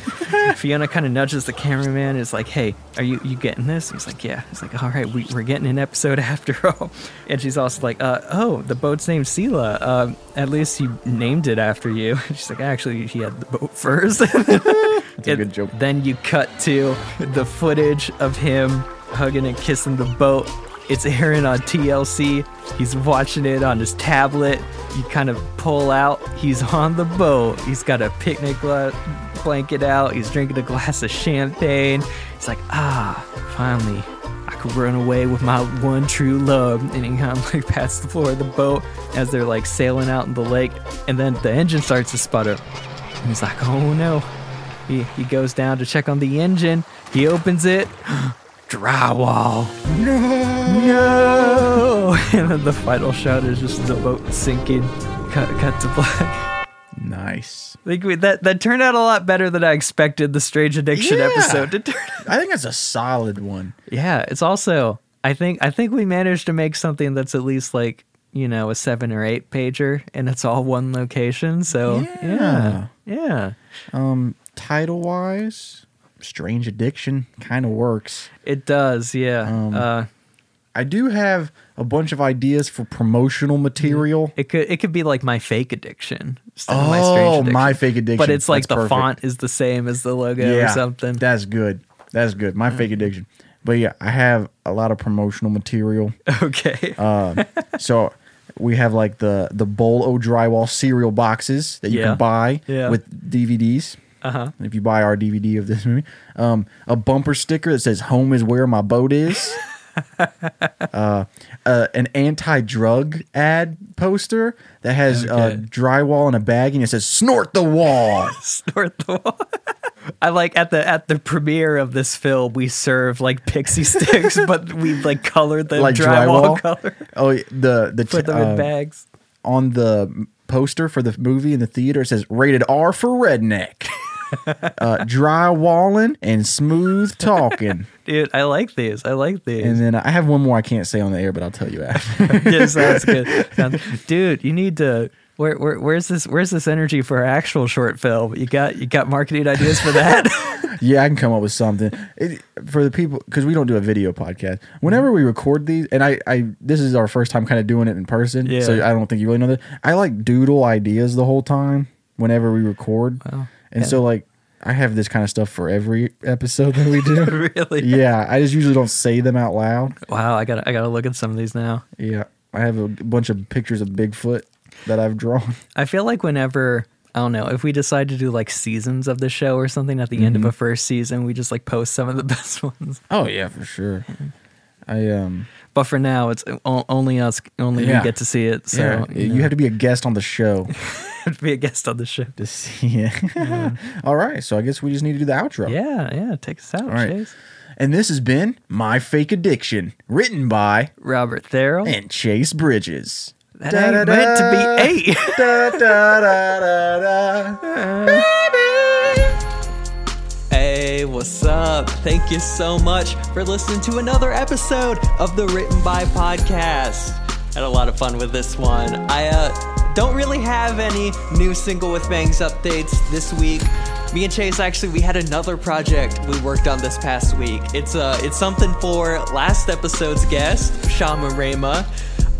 Fiona kind of nudges the cameraman. Is like, "Hey, are you you getting this?" He's like, "Yeah." He's like, "All right, we, we're getting an episode after all." And she's also like, uh, "Oh, the boat's named Sheila. Uh, at least he named it after you." She's like, "Actually, he had the boat first. That's a good joke. Then you cut to the footage of him hugging and kissing the boat. It's airing on TLC. He's watching it on his tablet. You kind of pull out. He's on the boat. He's got a picnic gla- blanket out. He's drinking a glass of champagne. He's like, ah, finally, run away with my one true love. And he kind of like pats the floor of the boat as they're like sailing out in the lake. And then the engine starts to sputter. And he's like, oh no. He, he goes down to check on the engine. He opens it. Drywall. No. No. And then the final shot is just the boat sinking. Cut, cut to black. Nice. I think we, that that turned out a lot better than I expected. The Strange Addiction Yeah. episode to turn. out. I think that's a solid one. Yeah, it's also I think I think we managed to make something that's at least like you know a seven or eight pager, and it's all one location. So yeah, yeah, Um, title wise, Strange Addiction kind of works. it does. Yeah, Um, uh, I do have a bunch of ideas for promotional material. it could it could be like my fake addiction of my Oh, addiction. my fake addiction. but it's like That's the perfect. font is the same as the logo or something. That's good. That's good. My fake addiction. But yeah, I have a lot of promotional material. okay, Uh, so we have like the the Bolo drywall cereal boxes that you Yeah. can buy Yeah. with DVDs. uh huh. If you buy our DVD of this movie, um, a bumper sticker that says "Home is where my boat is." uh, uh, an anti-drug ad poster that has uh, Okay. drywall in a bag and it says "Snort the wall." snort the wall. I like at the at the premiere of this film we serve like pixie sticks, but we like colored the like drywall, drywall. color. Oh, the the Put them uh, in bags. on the poster for the movie in the theater. It says "Rated R for Redneck." Uh, drywalling and smooth talking. Dude, I like these. I like these. and then I have one more I can't say on the air, but I'll tell you after. yeah, sounds good. Sounds- Dude, you need to. Where, where, where's this? Where's this energy for our actual short film? You got you got marketing ideas for that? yeah, I can come up with something it, for the people because we don't do a video podcast. Whenever we record these, and I, I this is our first time kind of doing it in person, yeah. so I don't think you really know that. I like doodle ideas the whole time whenever we record, Wow. And Yeah. so like I have this kind of stuff for every episode that we do. really? yeah, I just usually don't say them out loud. Wow, I got I got to look at some of these now. Yeah, I have a bunch of pictures of Bigfoot that I've drawn. I feel like whenever I don't know if we decide to do like seasons of the show or something at the end of Mm-hmm. a first season, we just like post some of the best ones. Oh yeah, for sure. I um But for now, it's only us, only Yeah. we get to see it. So yeah, you, you have to be a guest on the show to be a guest on the show. to see it. All right, so I guess we just need to do the outro. Yeah, yeah. Take us out, All right. Chase. And this has been My Fake Addiction, written by Robert Therrell. and Chase Bridges. that ain't meant to be eight. Da, da, da, da, da. Baby. Hey, what's up? Thank you so much for listening to another episode of the Written by podcast. Had a lot of fun with this one. I uh, don't really have any new single with bangs updates this week. Me and Chase actually we had another project we worked on this past week. It's uh it's something for last episode's guest, Shama Rama.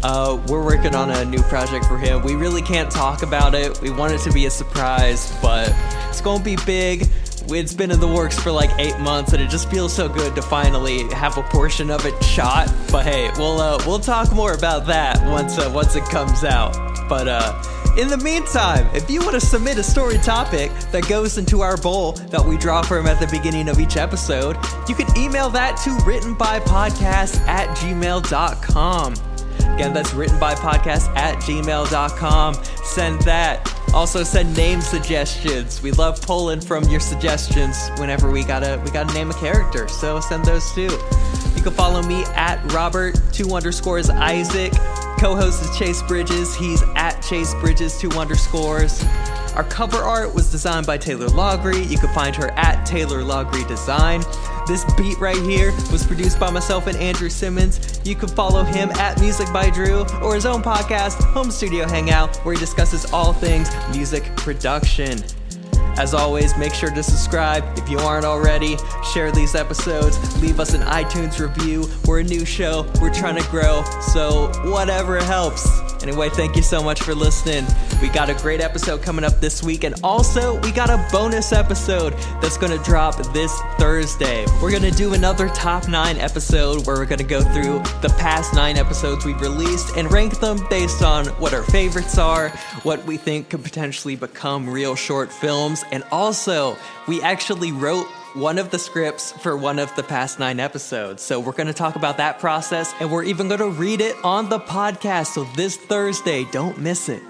Uh, we're working on a new project for him. We really can't talk about it. We want it to be a surprise, but it's gonna be big. It's been in the works for like eight months, and it just feels so good to finally have a portion of it shot. But hey, we'll uh, we'll talk more about that once uh, once it comes out. But uh, in the meantime, if you want to submit a story topic that goes into our bowl that we draw from at the beginning of each episode, you can email that to writtenbypodcast at gmail.com. Again, that's writtenbypodcast by podcast at gmail.com. Send that. Also send name suggestions. We love pulling from your suggestions whenever we gotta we gotta name a character. So send those too. Can follow me at Robert two underscores Isaac. Co-host is Chase Bridges. He's at Chase Bridges two underscores. Our cover art was designed by Taylor Logry. You can find her at Taylor Logry Design. This beat right here was produced by myself and Andrew Simmons. You can follow him at Music by Drew or his own podcast, Home Studio Hangout, where he discusses all things music production. As always, make sure to subscribe if you aren't already. Share these episodes. Leave us an iTunes review. We're a new show. We're trying to grow. So, whatever helps. Anyway, thank you so much for listening. We got a great episode coming up this week, and also we got a bonus episode that's going to drop this Thursday. We're going to do another top nine episode where we're going to go through the past nine episodes we've released and rank them based on what our favorites are, what we think could potentially become real short films, and also we actually wrote one of the scripts for one of the past nine episodes. So we're going to talk about that process and we're even going to read it on the podcast. So this Thursday, don't miss it.